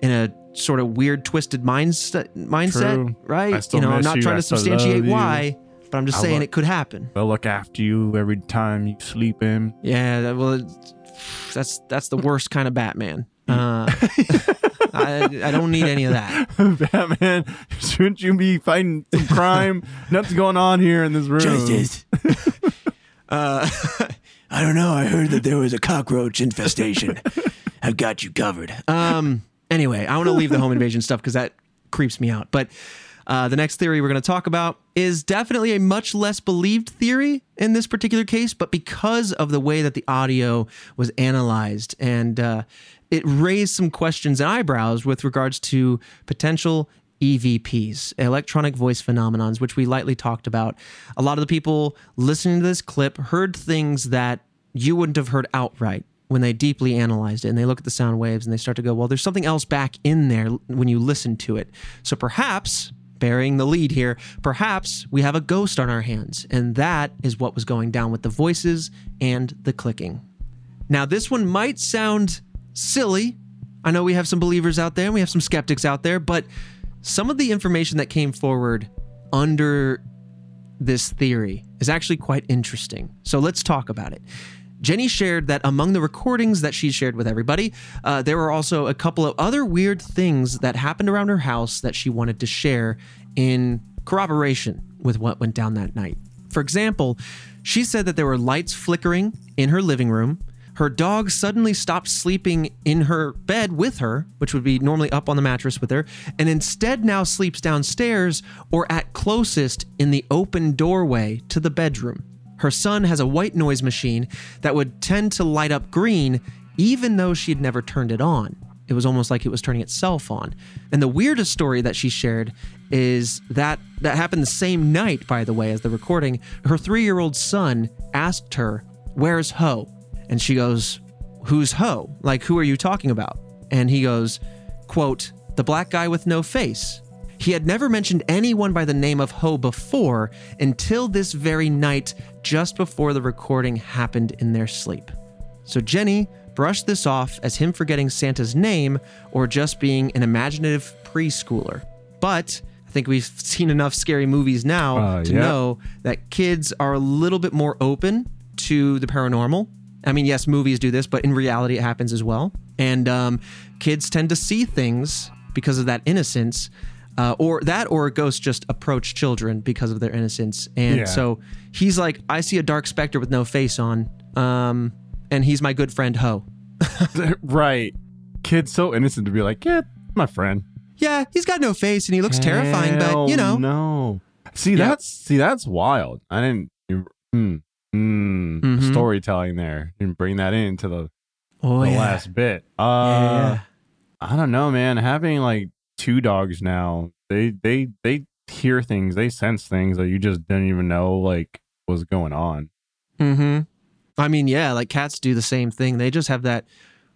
[SPEAKER 2] in a sort of weird, twisted mindset, mindset
[SPEAKER 3] True.
[SPEAKER 2] right?
[SPEAKER 3] I still
[SPEAKER 2] you know, I'm not
[SPEAKER 3] you.
[SPEAKER 2] trying to substantiate why, but I'm just
[SPEAKER 3] I
[SPEAKER 2] saying
[SPEAKER 3] lo-
[SPEAKER 2] it could happen.
[SPEAKER 3] They'll look after you every time you sleep in.
[SPEAKER 2] Yeah, that- well, that's that's the worst kind of Batman. Uh, I, I don't need any of that.
[SPEAKER 3] Batman, shouldn't you be fighting some crime? Nothing's going on here in this room.
[SPEAKER 2] uh, I don't know. I heard that there was a cockroach infestation. I've got you covered. Um. Anyway, I want to leave the home invasion stuff because that creeps me out. But uh, the next theory we're going to talk about is definitely a much less believed theory in this particular case, but because of the way that the audio was analyzed and uh, it raised some questions and eyebrows with regards to potential EVPs, electronic voice phenomenons, which we lightly talked about. A lot of the people listening to this clip heard things that you wouldn't have heard outright when they deeply analyzed it and they look at the sound waves and they start to go, well, there's something else back in there when you listen to it. So perhaps, bearing the lead here, perhaps we have a ghost on our hands. And that is what was going down with the voices and the clicking. Now, this one might sound silly. I know we have some believers out there and we have some skeptics out there, but some of the information that came forward under this theory is actually quite interesting. So let's talk about it. Jenny shared that among the recordings that she shared with everybody, uh, there were also a couple of other weird things that happened around her house that she wanted to share in corroboration with what went down that night. For example, she said that there were lights flickering in her living room. Her dog suddenly stopped sleeping in her bed with her, which would be normally up on the mattress with her, and instead now sleeps downstairs or at closest in the open doorway to the bedroom. Her son has a white noise machine that would tend to light up green even though she had never turned it on. It was almost like it was turning itself on. And the weirdest story that she shared is that that happened the same night, by the way, as the recording. Her three year old son asked her, Where's Ho? And she goes, Who's Ho? Like, who are you talking about? And he goes, quote, the black guy with no face. He had never mentioned anyone by the name of Ho before until this very night, just before the recording happened in their sleep. So Jenny brushed this off as him forgetting Santa's name or just being an imaginative preschooler. But I think we've seen enough scary movies now
[SPEAKER 3] Uh,
[SPEAKER 2] to
[SPEAKER 3] yeah.
[SPEAKER 2] know that kids are a little bit more open to the paranormal. I mean, yes, movies do this, but in reality, it happens as well. And um, kids tend to see things because of that innocence, uh, or that, or ghosts just approach children because of their innocence. And
[SPEAKER 3] Yeah.
[SPEAKER 2] so he's like, I see a dark specter with no face on, um, and he's my good friend Ho.
[SPEAKER 3] right. Kid's so innocent to be like, yeah, my friend.
[SPEAKER 2] Yeah, he's got no face and he looks terrifying, but you know,
[SPEAKER 3] no. See,
[SPEAKER 2] Yeah.
[SPEAKER 3] that's see, that's wild. I didn't. Mm, mm,
[SPEAKER 2] Mhm.
[SPEAKER 3] Storytelling there. Didn't bring that into the,
[SPEAKER 2] oh
[SPEAKER 3] the
[SPEAKER 2] yeah,
[SPEAKER 3] last bit. Uh,
[SPEAKER 2] yeah.
[SPEAKER 3] I don't know, man. Having like two dogs now, they they they hear things, they sense things that you just didn't even know like was going on.
[SPEAKER 2] Mm-hmm. I mean, yeah, like cats do the same thing. They just have that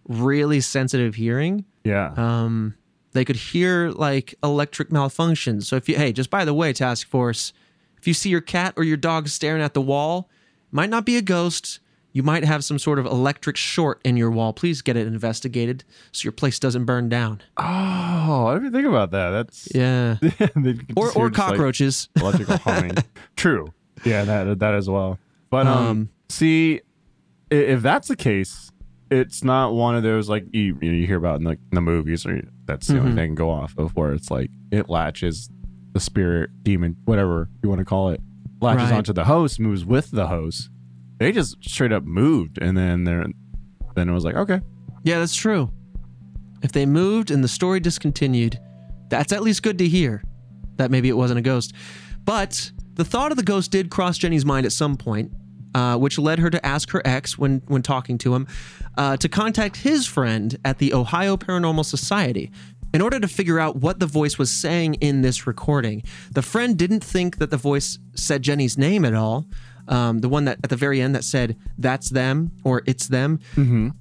[SPEAKER 2] really sensitive hearing.
[SPEAKER 3] Yeah.
[SPEAKER 2] Um, they could hear like electric malfunctions. So if you, hey, just by the way, task force, if you see your cat or your dog staring at the wall, might not be a ghost. You might have some sort of electric short in your wall. Please get it investigated so your place doesn't burn down.
[SPEAKER 3] oh, I didn't think about that. That's
[SPEAKER 2] Yeah. Or or
[SPEAKER 3] just, like,
[SPEAKER 2] cockroaches.
[SPEAKER 3] electrical humming. True. Yeah, that that as well. But um,
[SPEAKER 2] Um,
[SPEAKER 3] see, if that's the case, it's not one of those like you you, know, you hear about in the, in the movies, or that's the only
[SPEAKER 2] Mhm.
[SPEAKER 3] thing can go off of, where it's like it latches the spirit, demon, whatever you want to call it, latches
[SPEAKER 2] Right.
[SPEAKER 3] onto the host, moves with the host. They just straight up moved, and then they're then it was like okay,
[SPEAKER 2] Yeah, that's true. If they moved and the story discontinued, that's at least good to hear that maybe it wasn't a ghost. But the thought of the ghost did cross Jenny's mind at some point, uh, which led her to ask her ex, when when talking to him, uh, to contact his friend at the Ohio Paranormal Society. In order to figure out what the voice was saying in this recording, the friend didn't think that the voice said Jenny's name at all. Um, the one that at the very end that said "that's them" or "it's them,"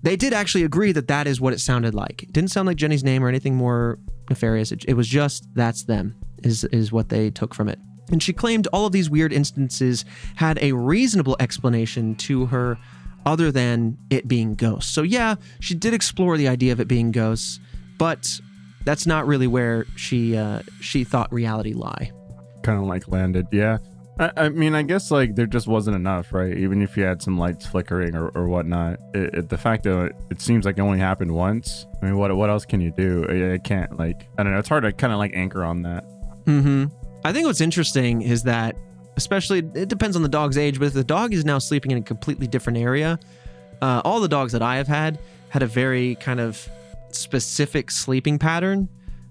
[SPEAKER 2] they did actually agree that that is what it sounded like. It didn't sound like Jenny's name or anything more nefarious. It, it was just "that's them" is is what they took from it. And she claimed all of these weird instances had a reasonable explanation to her other than it being ghosts. So yeah, she did explore the idea of it being ghosts, but that's not really where she uh, she thought reality lie.
[SPEAKER 3] kind of like landed. Yeah. I, I mean, I guess like there just wasn't enough, right? Even if you had some lights flickering or, or whatnot, it, it, the fact that it, it seems like it only happened once. I mean, what what else can you do? I, I can't like I don't know. It's hard to kind of like anchor on that.
[SPEAKER 2] hmm I think what's interesting is that, especially, it depends on the dog's age, but if the dog is now sleeping in a completely different area, uh, all the dogs that I have had had a very kind of specific sleeping pattern.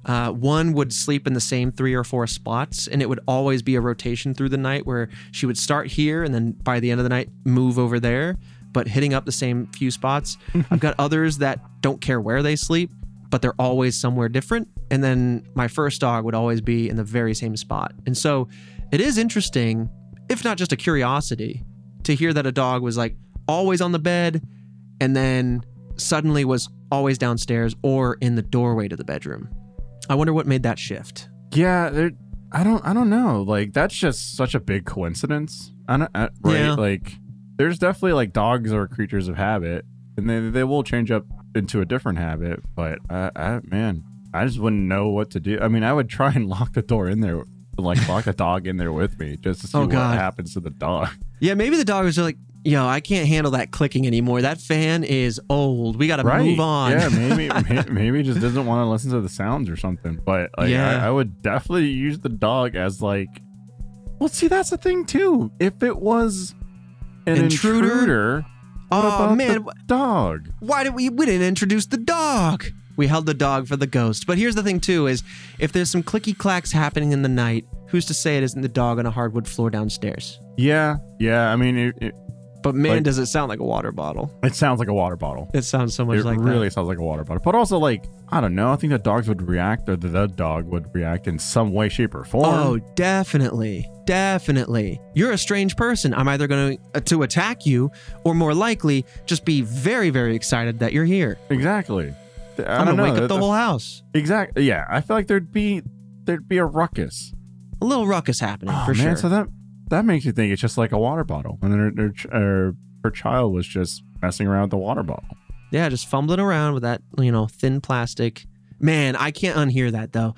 [SPEAKER 2] Uh, one would sleep in the same three or four spots, and it would always be a rotation through the night where she would start here and then by the end of the night move over there, but hitting up the same few spots. I've got others that don't care where they sleep, but they're always somewhere different. And then my first dog would always be in the very same spot. And so it is interesting, if not just a curiosity, to hear that a dog was like always on the bed and then suddenly was always downstairs or in the doorway to the bedroom. I wonder what made that shift.
[SPEAKER 3] Yeah, there. I don't. I don't know. Like that's just such a big coincidence. I don't, I, right?
[SPEAKER 2] Yeah.
[SPEAKER 3] Like there's definitely like dogs are creatures of habit, and they they will change up into a different habit. But I, I man, I just wouldn't know what to do. I mean, I would try and lock the door in there like lock the dog in there with me just to see
[SPEAKER 2] Oh,
[SPEAKER 3] what
[SPEAKER 2] God.
[SPEAKER 3] happens to the dog.
[SPEAKER 2] Yeah, maybe the dog was like, yo, I can't handle that clicking anymore. That fan is old. We got to
[SPEAKER 3] Right?
[SPEAKER 2] move on.
[SPEAKER 3] Yeah, maybe maybe just doesn't want to listen to the sounds or something. But like,
[SPEAKER 2] Yeah.
[SPEAKER 3] I, I would definitely use the dog as like. Well, see, that's the thing too. If it was an
[SPEAKER 2] Intruder?
[SPEAKER 3] intruder,
[SPEAKER 2] oh man,
[SPEAKER 3] dog?
[SPEAKER 2] why did we we didn't introduce the dog? We held the dog for the ghost. But here's the thing too is if there's some clicky clacks happening in the night, who's to say it isn't the dog on a hardwood floor downstairs?
[SPEAKER 3] Yeah, yeah. I mean, it, it,
[SPEAKER 2] But man,
[SPEAKER 3] Like-
[SPEAKER 2] does it sound like a water bottle.
[SPEAKER 3] it sounds like a water bottle.
[SPEAKER 2] It sounds so much like
[SPEAKER 3] it
[SPEAKER 2] like
[SPEAKER 3] really
[SPEAKER 2] that.
[SPEAKER 3] sounds like a water bottle. But also, like, I don't know. I think the dogs would react, or the, the dog would react in some way, shape, or form.
[SPEAKER 2] Oh, definitely. Definitely. You're a strange person. I'm either going to uh, to attack you or more likely just be very very excited that you're here.
[SPEAKER 3] exactly. I
[SPEAKER 2] I'm
[SPEAKER 3] don't
[SPEAKER 2] to
[SPEAKER 3] know.
[SPEAKER 2] wake up the whole house.
[SPEAKER 3] Exactly. Yeah, I feel like there'd be there'd be a ruckus.
[SPEAKER 2] A little ruckus happening
[SPEAKER 3] Oh,
[SPEAKER 2] for
[SPEAKER 3] man,
[SPEAKER 2] sure.
[SPEAKER 3] So that that makes you think it's just like a water bottle, and then her, her, ch- her, her child was just messing around with the water bottle.
[SPEAKER 2] Yeah, just fumbling around with that, you know, thin plastic. Man, I can't unhear that though.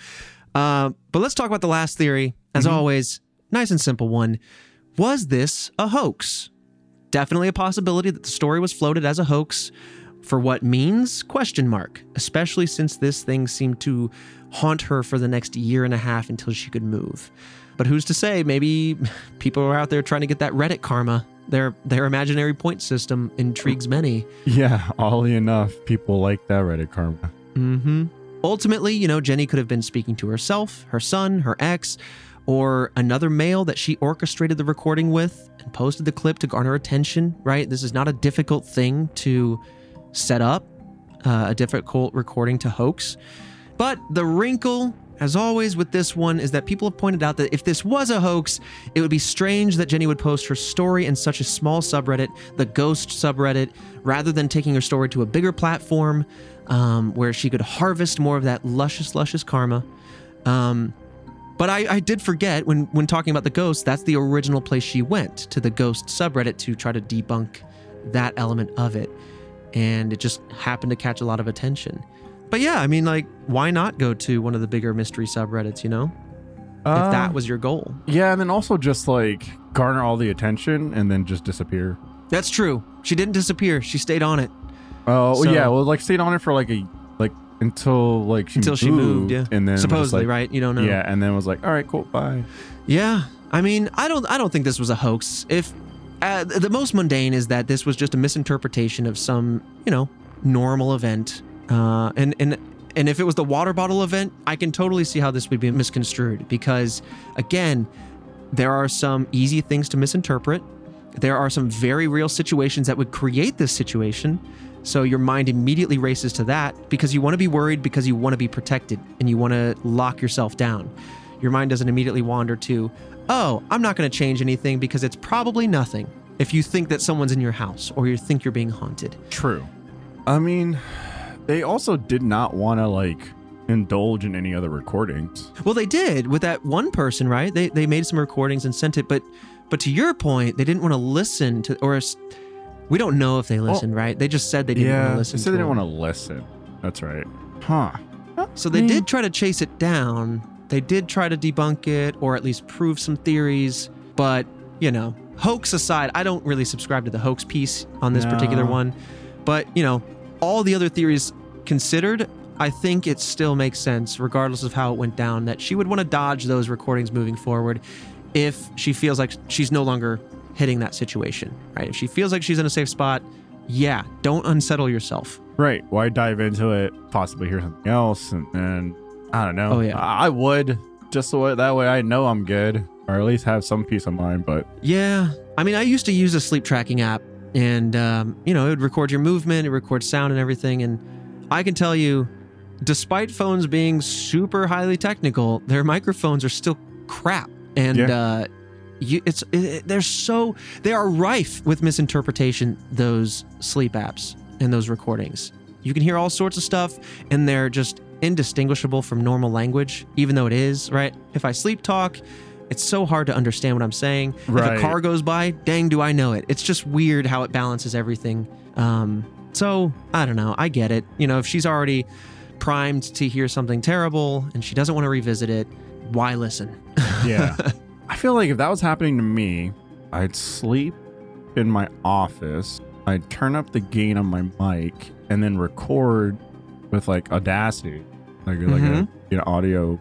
[SPEAKER 2] Uh, but let's talk about the last theory. As
[SPEAKER 3] Mm-hmm.
[SPEAKER 2] always, nice and simple one. Was this a hoax? Definitely a possibility that the story was floated as a hoax. For what means? Question mark. Especially since this thing seemed to haunt her for the next year and a half until she could move. But who's to say? Maybe people are out there trying to get that Reddit karma. Their their imaginary point system intrigues many.
[SPEAKER 3] Yeah, oddly enough, people like that Reddit karma.
[SPEAKER 2] Mm-hmm. Ultimately, you know, Jenny could have been speaking to herself, her son, her ex, or another male that she orchestrated the recording with and posted the clip to garner attention, right? This is not a difficult thing to set up, uh, a difficult recording to hoax. But the wrinkle, as always with this one, is that people have pointed out that if this was a hoax, it would be strange that Jenny would post her story in such a small subreddit, the Ghost subreddit, rather than taking her story to a bigger platform um, where she could harvest more of that luscious, luscious karma. Um, but I, I did forget when when talking about the ghost, that's the original place she went to the ghost subreddit to try to debunk that element of it, and it just happened to catch a lot of attention. But yeah, I mean, like, why not go to one of the bigger mystery subreddits? You know, if that um, was your goal.
[SPEAKER 3] Yeah, and then also just like garner all the attention and then just disappear.
[SPEAKER 2] That's true. She didn't disappear. She stayed on it
[SPEAKER 3] Oh well,
[SPEAKER 2] So-
[SPEAKER 3] yeah, well, like stayed on it for like a like until like she
[SPEAKER 2] until she moved. Yeah,
[SPEAKER 3] and then
[SPEAKER 2] supposedly,
[SPEAKER 3] like,
[SPEAKER 2] right? You don't know.
[SPEAKER 3] Yeah, and then was like, all right, cool, bye.
[SPEAKER 2] Yeah, I mean, I don't, I don't think this was a hoax. If uh, the most mundane is that this was just a misinterpretation of some, you know, normal event, uh, and and and if it was the water bottle event, I can totally see how this would be misconstrued because, again, there are some easy things to misinterpret. There are some very real situations that would create this situation. So your mind immediately races to that because you want to be worried because you want to be protected and you want to lock yourself down. Your mind doesn't immediately wander to, oh, I'm not going to change anything because it's probably nothing. If you think that someone's in your house or you think you're being haunted.
[SPEAKER 3] True. I mean, they also did not want to like indulge in any other recordings.
[SPEAKER 2] Well, they did with that one person, right? They they made some recordings and sent it, but but to your point, they didn't want to listen to or we don't know if they listened, right? They just said they didn't want
[SPEAKER 3] yeah,
[SPEAKER 2] to
[SPEAKER 3] they
[SPEAKER 2] listen.
[SPEAKER 3] said
[SPEAKER 2] to
[SPEAKER 3] they didn't want to listen. That's right. Huh.
[SPEAKER 2] So they
[SPEAKER 3] Mm.
[SPEAKER 2] did try to chase it down. They did try to debunk it or at least prove some theories. But, you know, hoax aside, I don't really subscribe to the hoax piece on this particular one. But, you know, all the other theories considered, I think it still makes sense, regardless of how it went down, that she would want to dodge those recordings moving forward if she feels like she's no longer hitting that situation, right? If she feels like she's in a safe spot, yeah, don't unsettle yourself.
[SPEAKER 3] Right. Why dive into it? Possibly hear something else, and then I don't know.
[SPEAKER 2] Oh, yeah.
[SPEAKER 3] I, I would just so that- that way I know I'm good, or at least have some peace of mind. But
[SPEAKER 2] Yeah. I mean, I used to use a sleep tracking app and, um, you know, it would record your movement, it records sound and everything. And I can tell you, despite phones being super highly technical, their microphones are still crap. And,
[SPEAKER 3] Yeah.
[SPEAKER 2] uh, you, it's it, it- they're so they are rife with misinterpretation those sleep apps and those recordings you can hear all sorts of stuff and they're just indistinguishable from normal language even though it is right? If i sleep talk it's so hard to understand what i'm saying. If a car goes by dang do i know it. It's just weird how it balances everything. Um so i don't know. I get it. You know if she's already primed to hear something terrible and she doesn't want to revisit it why listen?
[SPEAKER 3] Yeah. I feel like if that was happening to me, I'd sleep in my office. I'd turn up the gain on my mic and then record with like Audacity, like like a you know audio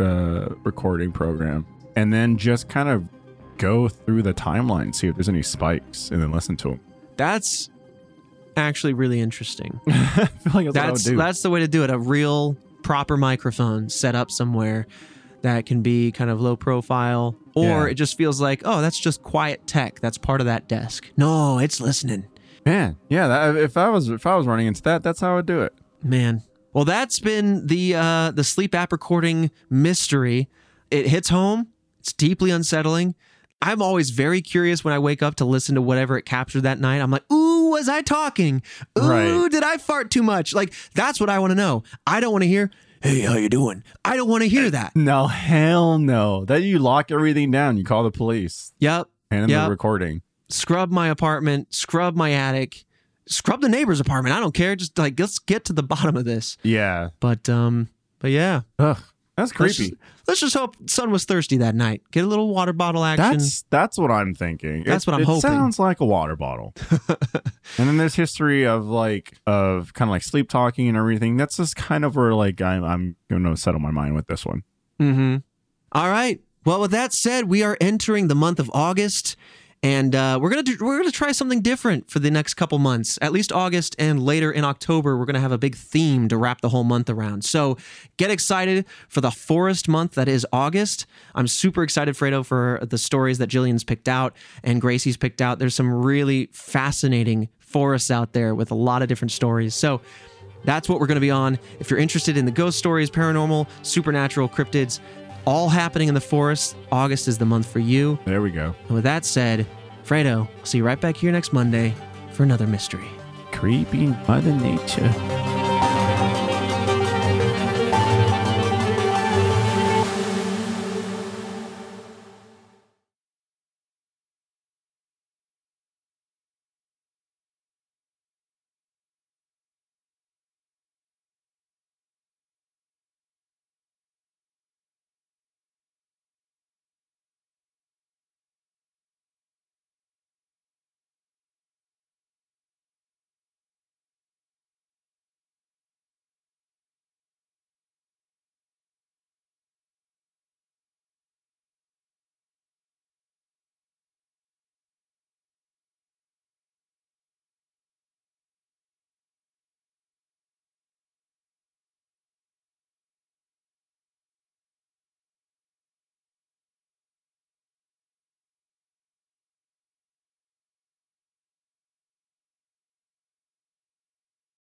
[SPEAKER 3] uh, recording program, and then just kind of go through the timeline, see if there's any spikes, and then listen to them.
[SPEAKER 2] That's actually really interesting.
[SPEAKER 3] I feel like that's,
[SPEAKER 2] That's
[SPEAKER 3] what I would do.
[SPEAKER 2] that's the way to do it. A real proper microphone set up somewhere that can be kind of low profile, or
[SPEAKER 3] Yeah.
[SPEAKER 2] it just feels like, oh, that's just quiet tech. That's part of that desk. No, it's listening.
[SPEAKER 3] Man, yeah. That, if I was if I was running into that, that's how I would do it.
[SPEAKER 2] Man. Well, that's been the uh, the sleep app recording mystery. It hits home. It's deeply unsettling. I'm always very curious when I wake up to listen to whatever it captured that night. I'm like, ooh, was I talking? Ooh,
[SPEAKER 3] Right.
[SPEAKER 2] did I fart too much? Like, that's what I want to know. I don't want to hear, hey, how you doing? I don't want to hear that.
[SPEAKER 3] No, hell no. That you lock everything down. You call the police
[SPEAKER 2] Yep.
[SPEAKER 3] and
[SPEAKER 2] Yep.
[SPEAKER 3] the recording.
[SPEAKER 2] Scrub my apartment, scrub my attic, scrub the neighbor's apartment. I don't care. Just like, let's get to the bottom of this.
[SPEAKER 3] Yeah.
[SPEAKER 2] But, um, but yeah.
[SPEAKER 3] Ugh. That's
[SPEAKER 2] Let's
[SPEAKER 3] creepy.
[SPEAKER 2] just, let's just hope son was thirsty that night. Get a little water bottle action.
[SPEAKER 3] That's that's what I'm thinking.
[SPEAKER 2] That's
[SPEAKER 3] It-
[SPEAKER 2] what I'm
[SPEAKER 3] it
[SPEAKER 2] hoping.
[SPEAKER 3] Sounds like a water bottle. and then there's history of like of kind of like sleep talking and everything. That's just kind of where like I'm I'm gonna settle my mind with this one.
[SPEAKER 2] Mm-hmm. All right. Well, with that said, we are entering the month of August, and uh, we're gonna we're gonna try something different for the next couple months. At least August and later in October, we're gonna have a big theme to wrap the whole month around. So get excited for the forest month that is August. I'm super excited, Fredo, for the stories that Jillian's picked out and Gracie's picked out. There's some really fascinating forests out there with a lot of different stories. So. That's what we're going to be on. If you're interested in the ghost stories, paranormal, supernatural, cryptids, all happening in the forest, August is the month for you.
[SPEAKER 3] There we go.
[SPEAKER 2] And with that said, Fredo, see you right back here next Monday for another mystery.
[SPEAKER 3] Creepy Mother Nature.